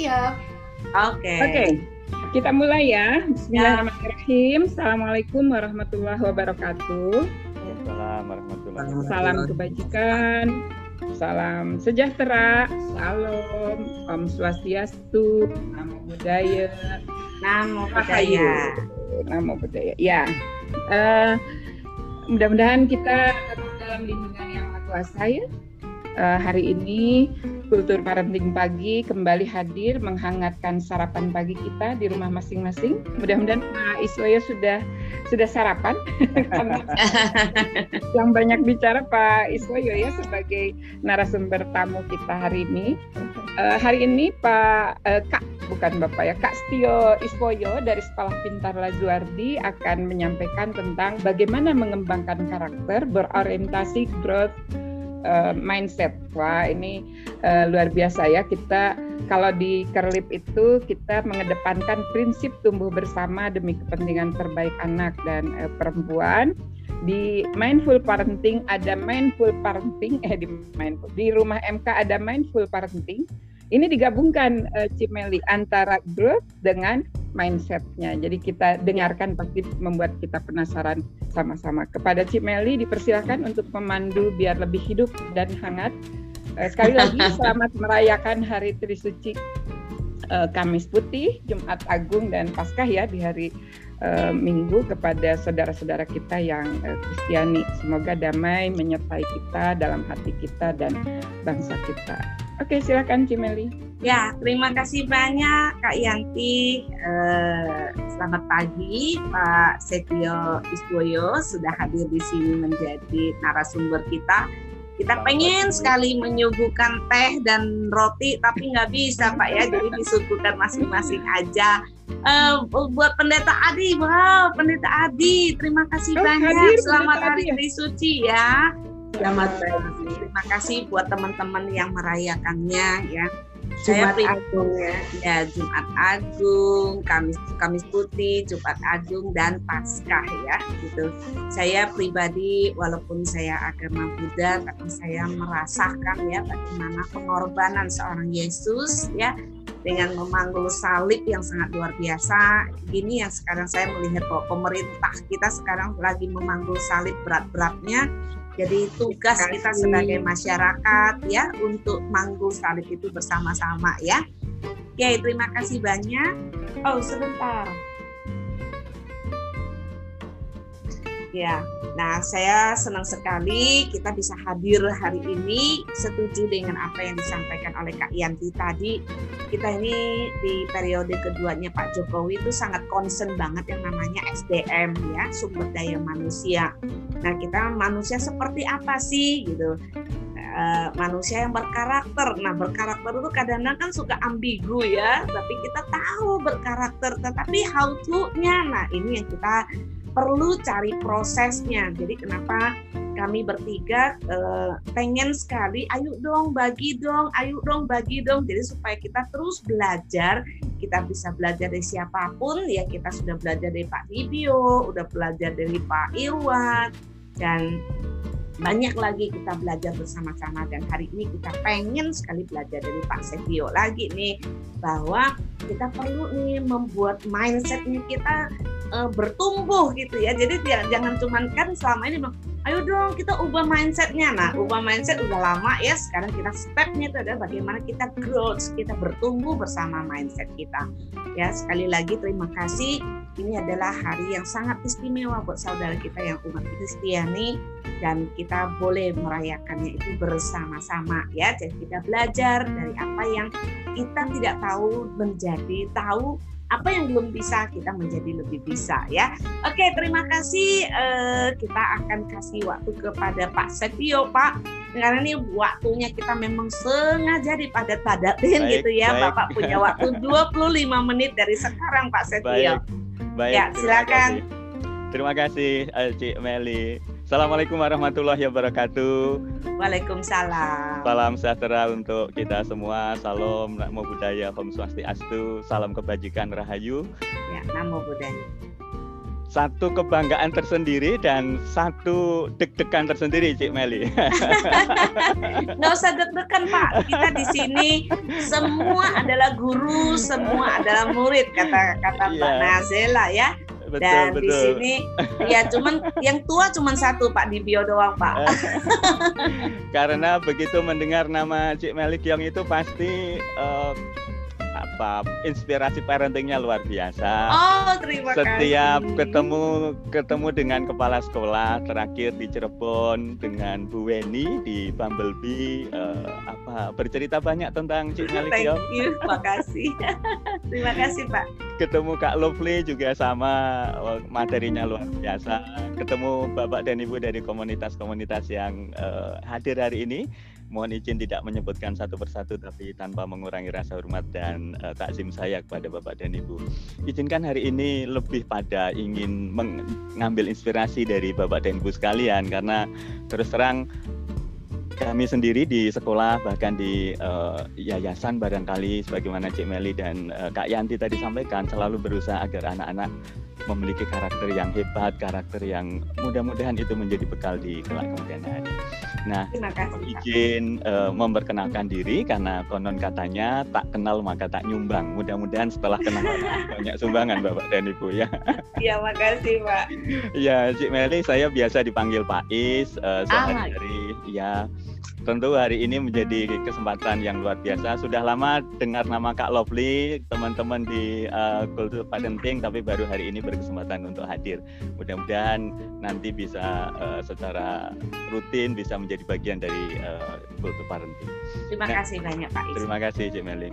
siap. Oke. Okay. Oke. Okay. Kita mulai ya. Bismillahirrahmanirrahim. Assalamualaikum warahmatullahi wabarakatuh. Assalamualaikum warahmatullahi wabarakatuh. Salam kebajikan. Salam sejahtera. Salam. Om Swastiastu. Namo Buddhaya. Namo Buddhaya. Namo Buddhaya. Ya. Uh, mudah-mudahan kita dalam lindungan yang Maha Kuasa ya. Uh, hari ini Kultur Parenting Pagi kembali hadir menghangatkan sarapan pagi kita di rumah masing-masing. Mudah-mudahan Pak Iswoyo sudah sudah sarapan yang banyak bicara Pak Iswoyo ya sebagai narasumber tamu kita hari ini. Uh, hari ini Pak uh, Kak bukan Bapak ya Kak Stio Iswoyo dari Sekolah Pintar Lazuardi akan menyampaikan tentang bagaimana mengembangkan karakter berorientasi growth uh, mindset. Wah, ini uh, luar biasa ya. Kita kalau di Kerlip itu kita mengedepankan prinsip tumbuh bersama demi kepentingan terbaik anak dan uh, perempuan. Di mindful parenting ada mindful parenting eh di mindful di rumah MK ada mindful parenting ini digabungkan uh, Cimeli antara growth dengan mindsetnya. Jadi kita dengarkan pasti membuat kita penasaran sama-sama. Kepada Cimeli dipersilakan untuk memandu biar lebih hidup dan hangat. Uh, sekali lagi selamat merayakan Hari Trisuci uh, Kamis Putih, Jumat Agung dan Paskah ya di hari uh, Minggu kepada saudara-saudara kita yang uh, Kristiani. Semoga damai menyertai kita dalam hati kita dan bangsa kita. Oke, silakan Cimeli. Ya, terima kasih banyak Kak Yanti. Eh, selamat pagi Pak Setio Iswoyo sudah hadir di sini menjadi narasumber kita. Kita pengen sekali menyuguhkan teh dan roti, tapi nggak bisa Pak ya, jadi disuguhkan masing-masing aja. Uh, buat Pendeta Adi, wow, Pendeta Adi, terima kasih oh, banyak. Hadir, Selamat Hari Trisuci ya. Selamat pagi. Terima kasih buat teman-teman yang merayakannya ya. Jumat Saya Agung ya. Ya, Jumat Agung, Kamis Kamis Putih, Jumat Agung dan Paskah ya gitu. Saya pribadi walaupun saya agama Buddha tapi saya merasakan ya bagaimana pengorbanan seorang Yesus ya dengan memanggul salib yang sangat luar biasa. Ini yang sekarang saya melihat bahwa pemerintah kita sekarang lagi memanggul salib berat-beratnya jadi tugas kita sebagai masyarakat ya untuk manggul salib itu bersama-sama ya. Oke, terima kasih banyak. Oh, sebentar. Ya, nah saya senang sekali kita bisa hadir hari ini. Setuju dengan apa yang disampaikan oleh Kak Yanti tadi. Kita ini di periode keduanya Pak Jokowi itu sangat concern banget yang namanya SDM ya, sumber daya manusia. Nah kita manusia seperti apa sih gitu? Uh, manusia yang berkarakter. Nah, berkarakter itu kadang-kadang kan suka ambigu ya, tapi kita tahu berkarakter, tetapi how to-nya. Nah, ini yang kita perlu cari prosesnya. Jadi kenapa kami bertiga eh, pengen sekali, ayo dong bagi dong, ayo dong bagi dong. Jadi supaya kita terus belajar, kita bisa belajar dari siapa pun. Ya kita sudah belajar dari Pak Dibio, udah belajar dari Pak Irwan, dan banyak lagi kita belajar bersama-sama dan hari ini kita pengen sekali belajar dari Pak Setio lagi nih bahwa kita perlu nih membuat mindsetnya kita uh, bertumbuh gitu ya. Jadi jangan cuman kan selama ini ayo dong kita ubah mindsetnya. Nah ubah mindset udah lama ya sekarang kita stepnya itu adalah bagaimana kita growth kita bertumbuh bersama mindset kita. Ya sekali lagi terima kasih. Ini adalah hari yang sangat istimewa buat saudara kita yang umat Kristiani dan kita boleh merayakannya itu bersama-sama ya. Jadi kita belajar dari apa yang kita tidak tahu menjadi tahu apa yang belum bisa kita menjadi lebih bisa ya. Oke, terima kasih. Uh, kita akan kasih waktu kepada Pak Setio, Pak. Karena ini waktunya kita memang sengaja dipadat-padatin gitu ya. Baik. Bapak punya waktu 25 menit dari sekarang, Pak Setio. Baik. Baik. Ya, silakan. Terima kasih, terima kasih Cik Meli. Assalamualaikum warahmatullahi wabarakatuh. Waalaikumsalam. Salam sejahtera untuk kita semua. Salam namo budaya, om swastiastu. Salam kebajikan rahayu. Ya, namo budaya. satu kebanggaan tersendiri dan satu deg-degan tersendiri, Cik Meli. Nggak usah deg-degan, Pak. Kita di sini semua adalah guru, semua adalah murid, kata kata Mbak yeah. Nazela ya. Betul, Dan betul. di sini ya cuman yang tua cuman satu Pak di bio doang Pak. Karena begitu mendengar nama Cik Meli Kiong itu pasti uh, apa inspirasi parentingnya luar biasa. Oh, terima Setiap kasih. ketemu ketemu dengan kepala sekolah terakhir di Cirebon dengan Bu Weni di Bumblebee uh, apa bercerita banyak tentang Cik Thank you, makasih. terima kasih, Pak. Ketemu Kak Lovely juga sama oh, materinya luar biasa. Ketemu Bapak dan Ibu dari komunitas-komunitas yang uh, hadir hari ini mohon izin tidak menyebutkan satu persatu tapi tanpa mengurangi rasa hormat dan uh, takzim saya kepada Bapak dan Ibu. Izinkan hari ini lebih pada ingin mengambil inspirasi dari Bapak dan Ibu sekalian karena terus terang kami sendiri di sekolah bahkan di uh, yayasan barangkali sebagaimana Cik Meli dan uh, Kak Yanti tadi sampaikan selalu berusaha agar anak-anak memiliki karakter yang hebat, karakter yang mudah-mudahan itu menjadi bekal di kelak kemudian hari. Nah, izin uh, memperkenalkan diri karena konon katanya tak kenal maka tak nyumbang. Mudah-mudahan setelah kenal banyak sumbangan Bapak dan Ibu ya. Iya, makasih Pak. Ya, Cik Meli saya biasa dipanggil Pak Is uh. Ah, ya, tentu hari ini menjadi kesempatan yang luar biasa. Sudah lama dengar nama Kak Lovely, teman-teman di uh, Kultur Parenting, tapi baru hari ini berkesempatan untuk hadir. Mudah-mudahan nanti bisa uh, secara rutin bisa menjadi bagian dari uh, Kultur Parenting. Terima nah, kasih banyak Pak Is. Terima kasih Cik Meli.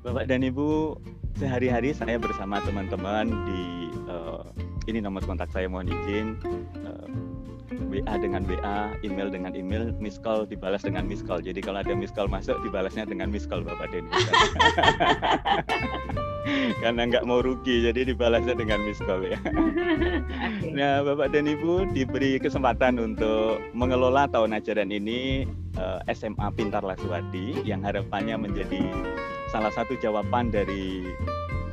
Bapak dan Ibu, sehari-hari saya bersama teman-teman di uh, ini nomor kontak saya mohon izin uh, WA dengan WA, email dengan email, miss call dibalas dengan miss call. Jadi kalau ada miss call masuk dibalasnya dengan miss call Bapak Denny. Karena nggak mau rugi, jadi dibalasnya dengan miss call ya. Nah, Bapak dan Ibu diberi kesempatan untuk mengelola tahun ajaran ini eh, SMA Pintar Laswadi yang harapannya menjadi salah satu jawaban dari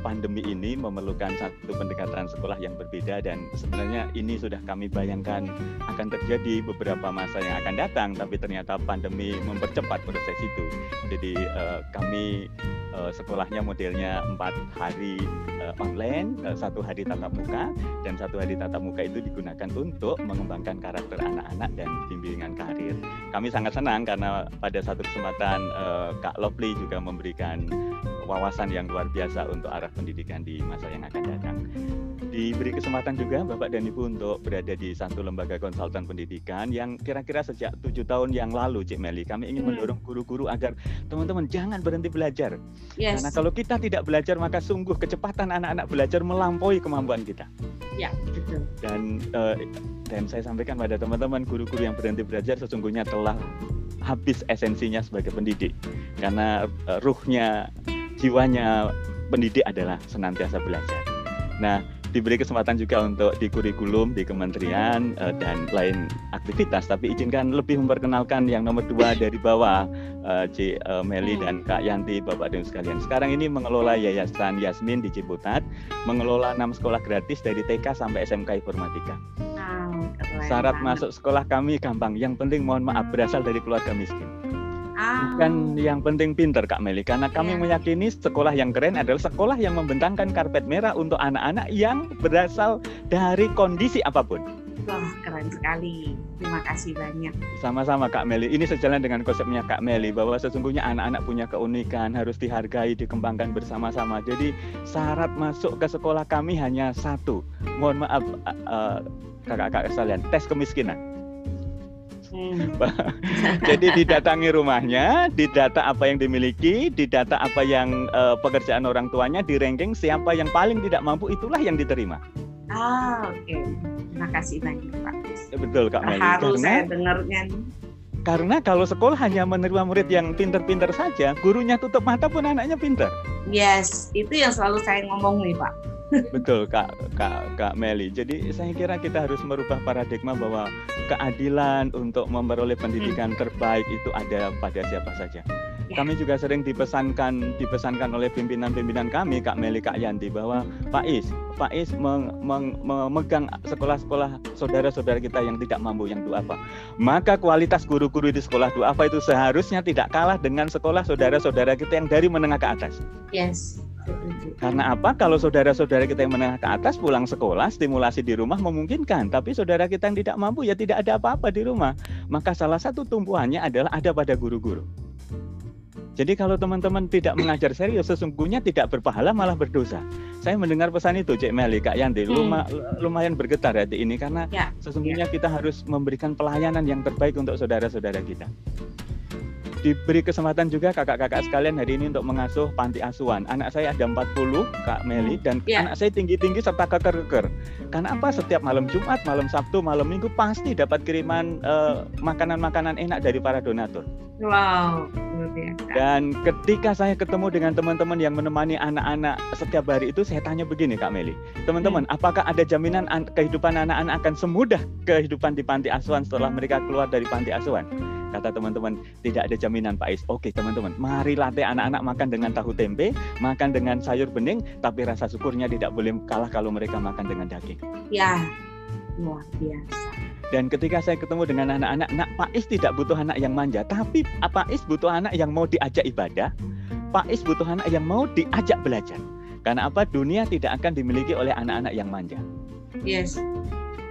pandemi ini memerlukan satu pendekatan sekolah yang berbeda dan sebenarnya ini sudah kami bayangkan akan terjadi beberapa masa yang akan datang tapi ternyata pandemi mempercepat proses itu. Jadi uh, kami uh, sekolahnya modelnya empat hari uh, online satu hari tatap muka dan satu hari tatap muka itu digunakan untuk mengembangkan karakter anak-anak dan bimbingan karir. Kami sangat senang karena pada satu kesempatan Kak Lovely juga memberikan wawasan yang luar biasa untuk arah pendidikan di masa yang akan datang. Diberi kesempatan juga Bapak dan Ibu untuk berada di satu lembaga konsultan pendidikan yang kira-kira sejak tujuh tahun yang lalu, Cik Meli, kami ingin hmm. mendorong guru-guru agar teman-teman jangan berhenti belajar. Yes. Karena kalau kita tidak belajar maka sungguh kecepatan anak-anak belajar melampaui kemampuan kita. Ya, betul. Dan uh, dan saya sampaikan pada teman-teman guru-guru yang berhenti belajar sesungguhnya telah habis esensinya sebagai pendidik karena uh, ruhnya jiwanya pendidik adalah senantiasa belajar. Nah, diberi kesempatan juga untuk di kurikulum di kementerian uh, dan lain aktivitas. Tapi izinkan lebih memperkenalkan yang nomor dua dari bawah uh, C uh, Meli dan Kak Yanti Bapak dan sekalian. Sekarang ini mengelola Yayasan Yasmin di Ciputat mengelola enam sekolah gratis dari TK sampai SMK Informatika. Syarat masuk sekolah kami gampang yang penting mohon maaf berasal dari keluarga miskin Bukan ah. yang penting pinter Kak Meli karena kami yeah. meyakini sekolah yang keren adalah sekolah yang membentangkan karpet merah untuk anak-anak yang berasal dari kondisi apa pun. Wah, keren sekali. Terima kasih banyak. Sama-sama Kak Meli. Ini sejalan dengan konsepnya Kak Meli bahwa sesungguhnya anak-anak punya keunikan, harus dihargai, dikembangkan bersama-sama. Jadi syarat masuk ke sekolah kami hanya satu. Mohon maaf uh, kakak-kakak sekalian, tes kemiskinan. Hmm. Jadi didatangi rumahnya, didata apa yang dimiliki, didata apa yang uh, pekerjaan orang tuanya, di ranking siapa yang paling tidak mampu itulah yang diterima. Ah, oke. Okay. Terima kasih banyak Pak. Betul Kak Meli. Harus saya dengarnya. Karena kalau sekolah hanya menerima murid yang pinter-pinter saja, gurunya tutup mata pun anaknya pinter. Yes, itu yang selalu saya ngomong nih Pak Betul Kak Kak Kak Meli. Jadi saya kira kita harus merubah paradigma bahwa keadilan untuk memperoleh pendidikan terbaik itu ada pada siapa saja. Ya. Kami juga sering dipesankan dipesankan oleh pimpinan-pimpinan kami, Kak Meli, Kak Yanti, bahwa Pak Is, Pak Is meng, meng, memegang sekolah-sekolah saudara-saudara kita yang tidak mampu yang duafa. Maka kualitas guru-guru di sekolah duafa itu seharusnya tidak kalah dengan sekolah saudara-saudara kita yang dari menengah ke atas. Yes. Karena apa? Kalau saudara-saudara kita yang menengah ke atas pulang sekolah, stimulasi di rumah memungkinkan. Tapi saudara kita yang tidak mampu ya tidak ada apa-apa di rumah. Maka salah satu tumpuannya adalah ada pada guru-guru. Jadi kalau teman-teman tidak mengajar serius, sesungguhnya tidak berpahala malah berdosa. Saya mendengar pesan itu, Cek Meli, Kak Yanti, hmm. lumayan bergetar hati ini karena ya, sesungguhnya ya. kita harus memberikan pelayanan yang terbaik untuk saudara-saudara kita diberi kesempatan juga kakak-kakak sekalian hari ini untuk mengasuh panti asuhan. Anak saya ada 40, Kak Meli, hmm. dan yeah. anak saya tinggi-tinggi serta keker-keker. Karena apa? Setiap malam Jumat, malam Sabtu, malam Minggu pasti dapat kiriman eh, makanan-makanan uh, enak dari para donatur. Wow, Dan ketika saya ketemu dengan teman-teman yang menemani anak-anak setiap hari itu, saya tanya begini, Kak Meli. Teman-teman, hmm. apakah ada jaminan kehidupan anak-anak akan semudah kehidupan di panti asuhan setelah mereka keluar dari panti asuhan? Kata teman-teman, tidak ada jaminan Pak Is. Oke teman-teman, mari latih anak-anak makan dengan tahu tempe, makan dengan sayur bening, tapi rasa syukurnya tidak boleh kalah kalau mereka makan dengan daging. Ya, luar biasa. Dan ketika saya ketemu dengan anak-anak, nak Pak Is tidak butuh anak yang manja, tapi Pak Is butuh anak yang mau diajak ibadah, Pak Is butuh anak yang mau diajak belajar. Karena apa? Dunia tidak akan dimiliki oleh anak-anak yang manja. Yes.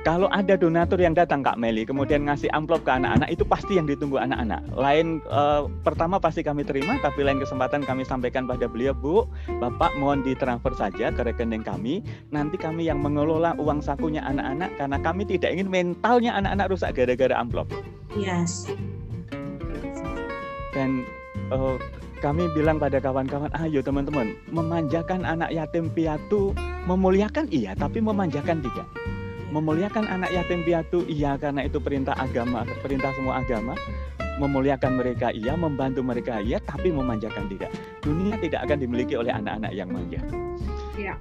Kalau ada donatur yang datang Kak Meli, kemudian ngasih amplop ke anak-anak, itu pasti yang ditunggu anak-anak. Lain uh, pertama pasti kami terima, tapi lain kesempatan kami sampaikan pada beliau, Bu, Bapak mohon ditransfer saja ke rekening kami. Nanti kami yang mengelola uang sakunya anak-anak, karena kami tidak ingin mentalnya anak-anak rusak gara-gara amplop. Yes. Dan uh, kami bilang pada kawan-kawan, ayo teman-teman, memanjakan anak yatim piatu, memuliakan iya, tapi memanjakan tidak memuliakan anak yatim piatu iya karena itu perintah agama perintah semua agama. Memuliakan mereka iya membantu mereka iya tapi memanjakan tidak dunia tidak akan dimiliki oleh anak-anak yang manja. Ya.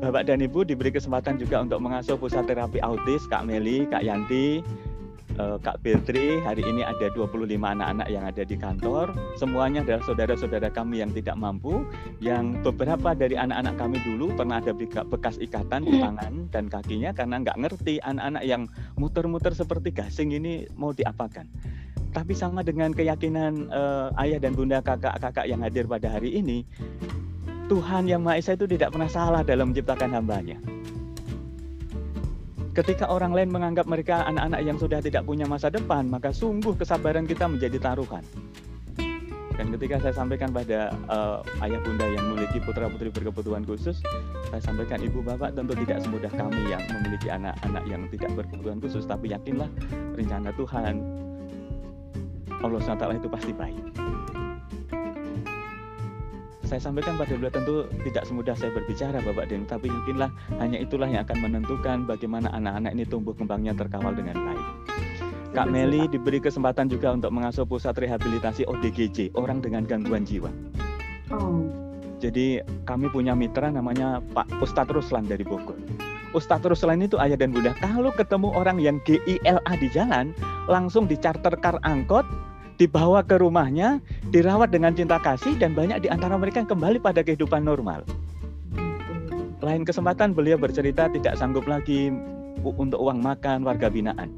Bapak dan Ibu diberi kesempatan juga untuk mengasuh pusat terapi autis Kak Meli, Kak Yanti, uh, Kak Beltri, hari ini ada 25 anak-anak yang ada di kantor. Semuanya adalah saudara-saudara kami yang tidak mampu, yang beberapa dari anak-anak kami dulu pernah ada bekas ikatan di tangan dan kakinya karena nggak ngerti anak-anak yang muter-muter seperti gasing ini mau diapakan. Tapi sama dengan keyakinan uh, ayah dan bunda kakak-kakak yang hadir pada hari ini, Tuhan Yang Maha Esa itu tidak pernah salah dalam menciptakan hambanya. Ketika orang lain menganggap mereka anak-anak yang sudah tidak punya masa depan, maka sungguh kesabaran kita menjadi taruhan. Dan ketika saya sampaikan pada uh, ayah bunda yang memiliki putra putri berkebutuhan khusus, saya sampaikan ibu bapak tentu tidak semudah kami yang memiliki anak-anak yang tidak berkebutuhan khusus, tapi yakinlah rencana Tuhan Allah SWT itu pasti baik saya sampaikan pada beliau tentu tidak semudah saya berbicara Bapak Den, tapi yakinlah hanya itulah yang akan menentukan bagaimana anak-anak ini tumbuh kembangnya terkawal dengan baik. Kak Meli diberi kesempatan juga untuk mengasuh pusat rehabilitasi ODGJ, orang dengan gangguan jiwa. Oh. Jadi kami punya mitra namanya Pak Ustadz Ruslan dari Bogor. Ustadz Ruslan itu ayah dan bunda, kalau ketemu orang yang GILA di jalan, langsung dicarter kar angkot, dibawa ke rumahnya, dirawat dengan cinta kasih dan banyak di antara mereka yang kembali pada kehidupan normal. Lain kesempatan beliau bercerita tidak sanggup lagi untuk uang makan warga binaan.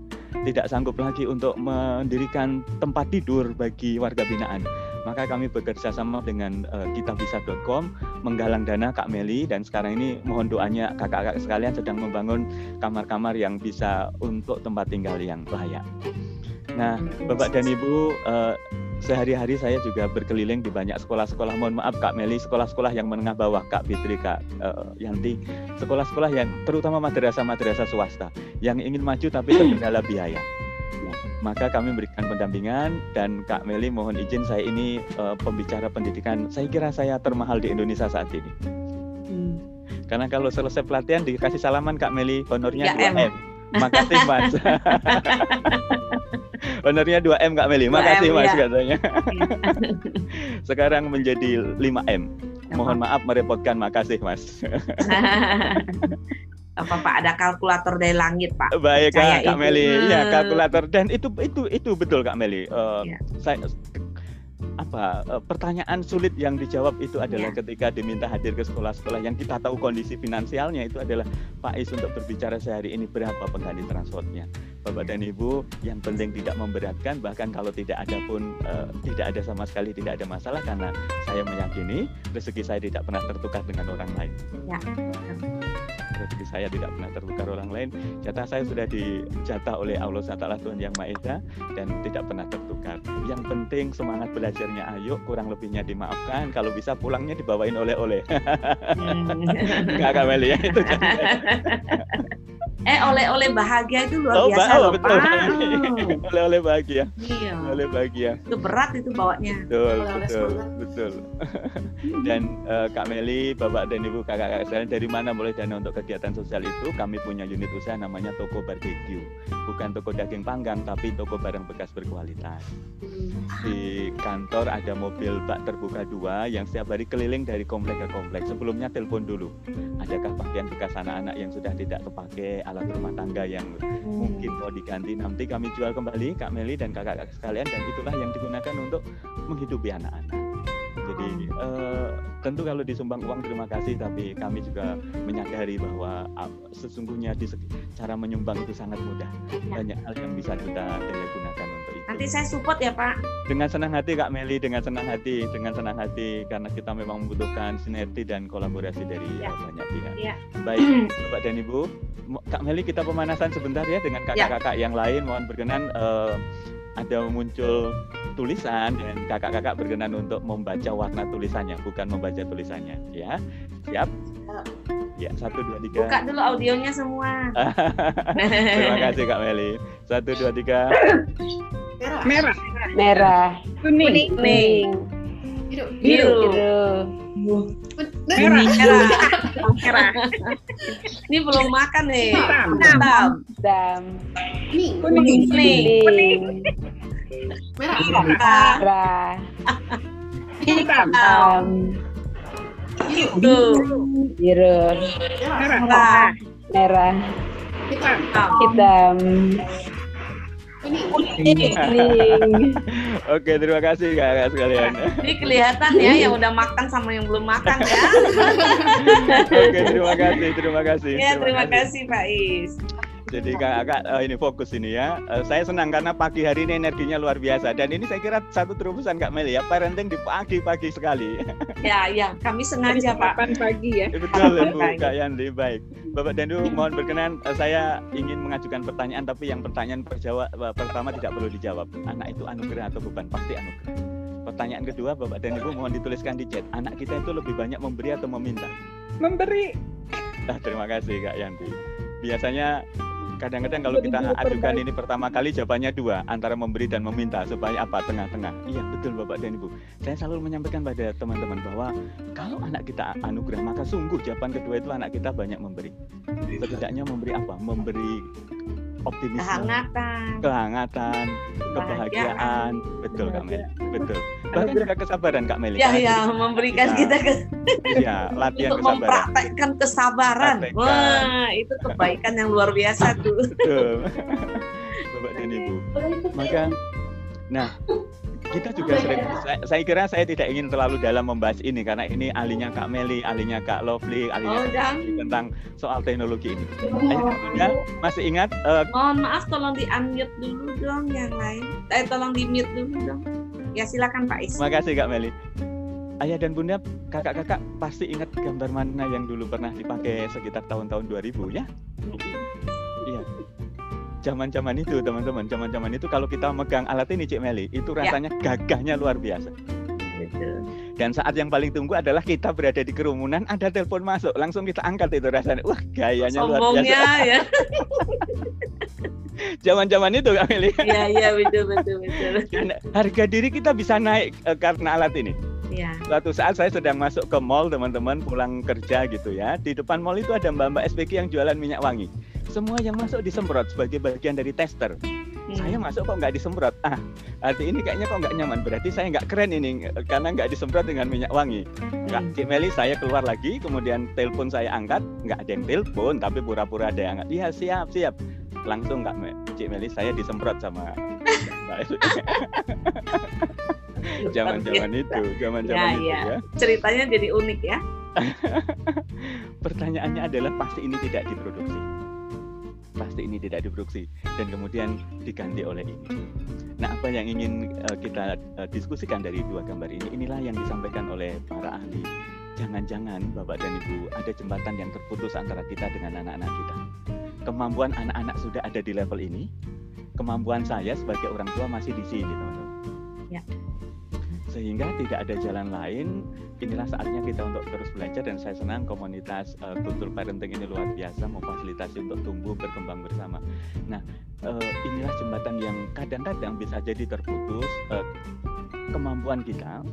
Tidak sanggup lagi untuk mendirikan tempat tidur bagi warga binaan. Maka kami bekerja sama dengan uh, kitabisa.com menggalang dana Kak Meli dan sekarang ini mohon doanya kakak-kakak sekalian sedang membangun kamar-kamar yang bisa untuk tempat tinggal yang layak. Nah, Bapak dan Ibu, uh, sehari-hari saya juga berkeliling di banyak sekolah-sekolah. Mohon maaf Kak Meli, sekolah-sekolah yang menengah bawah, Kak Fitri, Kak uh, Yanti, sekolah-sekolah yang terutama madrasah-madrasah swasta yang ingin maju tapi terkendala biaya. Nah, maka kami memberikan pendampingan dan Kak Meli mohon izin saya ini uh, pembicara pendidikan. Saya kira saya termahal di Indonesia saat ini. Hmm. Karena kalau selesai pelatihan dikasih salaman Kak Meli, honornya ya, 2 M. Makasih Mas. Honornya 2M Kak Meli. Makasih Mas ya. katanya. Sekarang menjadi 5M. Mohon maaf merepotkan, makasih Mas. apa Pak ada kalkulator dari langit Pak. Baik Kak, Kak Meli. Ya, kalkulator dan itu itu itu betul Kak Meli. Uh, ya. Saya apa uh, pertanyaan sulit yang dijawab itu adalah ya. ketika diminta hadir ke sekolah-sekolah yang kita tahu kondisi finansialnya itu adalah Pak Is untuk berbicara sehari ini berapa pengganti transportnya Bapak dan Ibu yang penting tidak memberatkan bahkan kalau tidak ada pun uh, tidak ada sama sekali tidak ada masalah karena saya meyakini rezeki saya tidak pernah tertukar dengan orang lain. Ya rezeki saya tidak pernah tertukar orang lain. Jatah saya sudah dijatah oleh Allah SWT Tuhan Yang Maha Esa dan tidak pernah tertukar. Yang penting semangat belajarnya ayo kurang lebihnya dimaafkan. Kalau bisa pulangnya dibawain oleh-oleh. Nggak Kameli ya itu eh oleh-oleh bahagia itu luar oh, biasa oh, betul. Oleh-oleh bahagia. Iya. Oleh bahagia. Itu berat itu bawanya. Betul betul betul. Dan uh, Kak Meli Bapak dan Ibu kakak-kakak sekalian dari mana boleh dana untuk kegiatan sosial itu kami punya unit usaha namanya toko barbecue. Bukan toko daging panggang tapi toko barang bekas berkualitas. Di kantor ada mobil bak terbuka dua yang setiap hari keliling dari komplek ke komplek. Sebelumnya telepon dulu adakah pakaian bekas anak-anak yang sudah tidak terpakai alat rumah tangga yang mungkin mau diganti? Nanti kami jual kembali Kak Meli dan kakak-kakak sekalian dan itulah yang digunakan untuk menghidupi anak-anak jadi uh, tentu kalau disumbang uang terima kasih, tapi kami juga menyadari bahwa uh, sesungguhnya di cara menyumbang itu sangat mudah. Ya. Banyak hal yang bisa kita daya gunakan untuk itu. Nanti saya support ya Pak. Dengan senang hati Kak Meli, dengan senang hati, dengan senang hati karena kita memang membutuhkan sinergi dan kolaborasi dari ya. banyak pihak. Ya. Baik, Bapak dan Ibu, Kak Meli kita pemanasan sebentar ya dengan ya. kakak-kakak ya. yang lain. Mohon berkenan uh, ada muncul tulisan dan kakak-kakak berkenan untuk membaca warna tulisannya, bukan membaca tulisannya. Ya, siap? Ya, satu dua tiga. Buka dulu audionya semua. Terima kasih Kak Meli. Satu dua tiga. Merah. Merah. Merah. Kuning. Kuning. Biru. Biru. Biru. Merah. Merah. Merah. Ini belum makan nih. Hitam. Hitam. Hitam. Kuning. Kuning. Kuning. Merah. Merah. Hitam. Biru. Biru. Merah. Merah. Hitam. Hitam. Oke, terima kasih kakak sekalian. Ini kelihatan ya yang udah makan sama yang belum makan ya. Oke, terima kasih, terima kasih. Ya, terima, terima kasih Pak Is. Jadi kakak uh, ini fokus ini ya. Uh, saya senang karena pagi hari ini energinya luar biasa dan ini saya kira satu terobosan Kak Meli ya. Parenting di pagi-pagi sekali. Ya, ya, kami sengaja Pak. pagi ya. Betul Bu Kak Yandi, baik. Bapak Dandu mohon berkenan uh, saya ingin mengajukan pertanyaan tapi yang pertanyaan perjawab, uh, pertama tidak perlu dijawab. Anak itu anugerah atau bukan? Pasti anugerah. Pertanyaan kedua Bapak dan Ibu mohon dituliskan di chat. Anak kita itu lebih banyak memberi atau meminta? Memberi. Nah, terima kasih Kak Yanti. Biasanya kadang-kadang kalau kita ajukan ini pertama kali jawabannya dua antara memberi dan meminta supaya apa? Tengah-tengah. Iya betul bapak dan ibu. Saya selalu menyampaikan pada teman-teman bahwa kalau anak kita anugerah maka sungguh jawaban kedua itu anak kita banyak memberi. Setidaknya memberi apa? Memberi optimisme, kehangatan, kehangatan, kebahagiaan, betul Kak Meli, betul. Bahkan juga kesabaran Kak Meli. Ya, ya, memberikan kita, kita ke, ya, latihan untuk kesabaran. mempraktekkan kesabaran. Praktekkan. Wah, itu kebaikan yang luar biasa tuh. Betul. Bapak dan Ibu. Maka, nah, kita juga sering saya, saya kira saya tidak ingin terlalu dalam membahas ini karena ini ahlinya Kak Meli, ahlinya Kak Lovely, ahlinya oh, Kak tentang soal teknologi ini. Oh. Ya, masih ingat? Uh, Mohon maaf tolong di unmute dulu dong yang lain. Eh tolong di mute dulu dong. Ya silakan Pak Is. Terima kasih Kak Meli. Ayah dan Bunda, kakak-kakak pasti ingat gambar mana yang dulu pernah dipakai sekitar tahun-tahun 2000 ya? Iya zaman-zaman itu teman-teman. Zaman-zaman itu kalau kita megang alat ini Cik Meli itu ya. rasanya ya. gagahnya luar biasa. Dan saat yang paling tunggu adalah kita berada di kerumunan ada telepon masuk. Langsung kita angkat itu rasanya. Wah gayanya Sombongnya, luar biasa. Ya. Zaman-zaman itu Kak Meli. Iya iya betul betul betul. Harga diri kita bisa naik uh, karena alat ini. Ya. Suatu saat saya sedang masuk ke mall teman-teman pulang kerja gitu ya. Di depan mall itu ada mbak-mbak SPG yang jualan minyak wangi semua yang masuk disemprot sebagai bagian dari tester. Hmm. Saya masuk kok nggak disemprot. Ah, arti ini kayaknya kok nggak nyaman. Berarti saya nggak keren ini karena nggak disemprot dengan minyak wangi. Nggak, hmm. Cik Meli saya keluar lagi, kemudian telepon saya angkat, nggak ada yang telepon, tapi pura-pura ada yang angkat. Iya siap siap. Langsung nggak Cik Meli saya disemprot sama Zaman-zaman itu, zaman-zaman Ya, itu ya. ya. Ceritanya jadi unik ya. Pertanyaannya adalah pasti ini tidak diproduksi. Pasti ini tidak diproduksi dan kemudian diganti oleh ini. Nah, apa yang ingin eh, kita eh, diskusikan dari dua gambar ini inilah yang disampaikan oleh para ahli. Jangan-jangan Bapak dan Ibu ada jembatan yang terputus antara kita dengan anak-anak kita. Kemampuan anak-anak sudah ada di level ini. Kemampuan saya sebagai orang tua masih di sini, teman-teman. Ya. Sehingga tidak ada jalan lain inilah saatnya kita untuk terus belajar dan saya senang komunitas uh, kultur parenting ini luar biasa memfasilitasi untuk tumbuh berkembang bersama. Nah, uh, inilah jembatan yang kadang-kadang bisa jadi terputus uh, kemampuan kita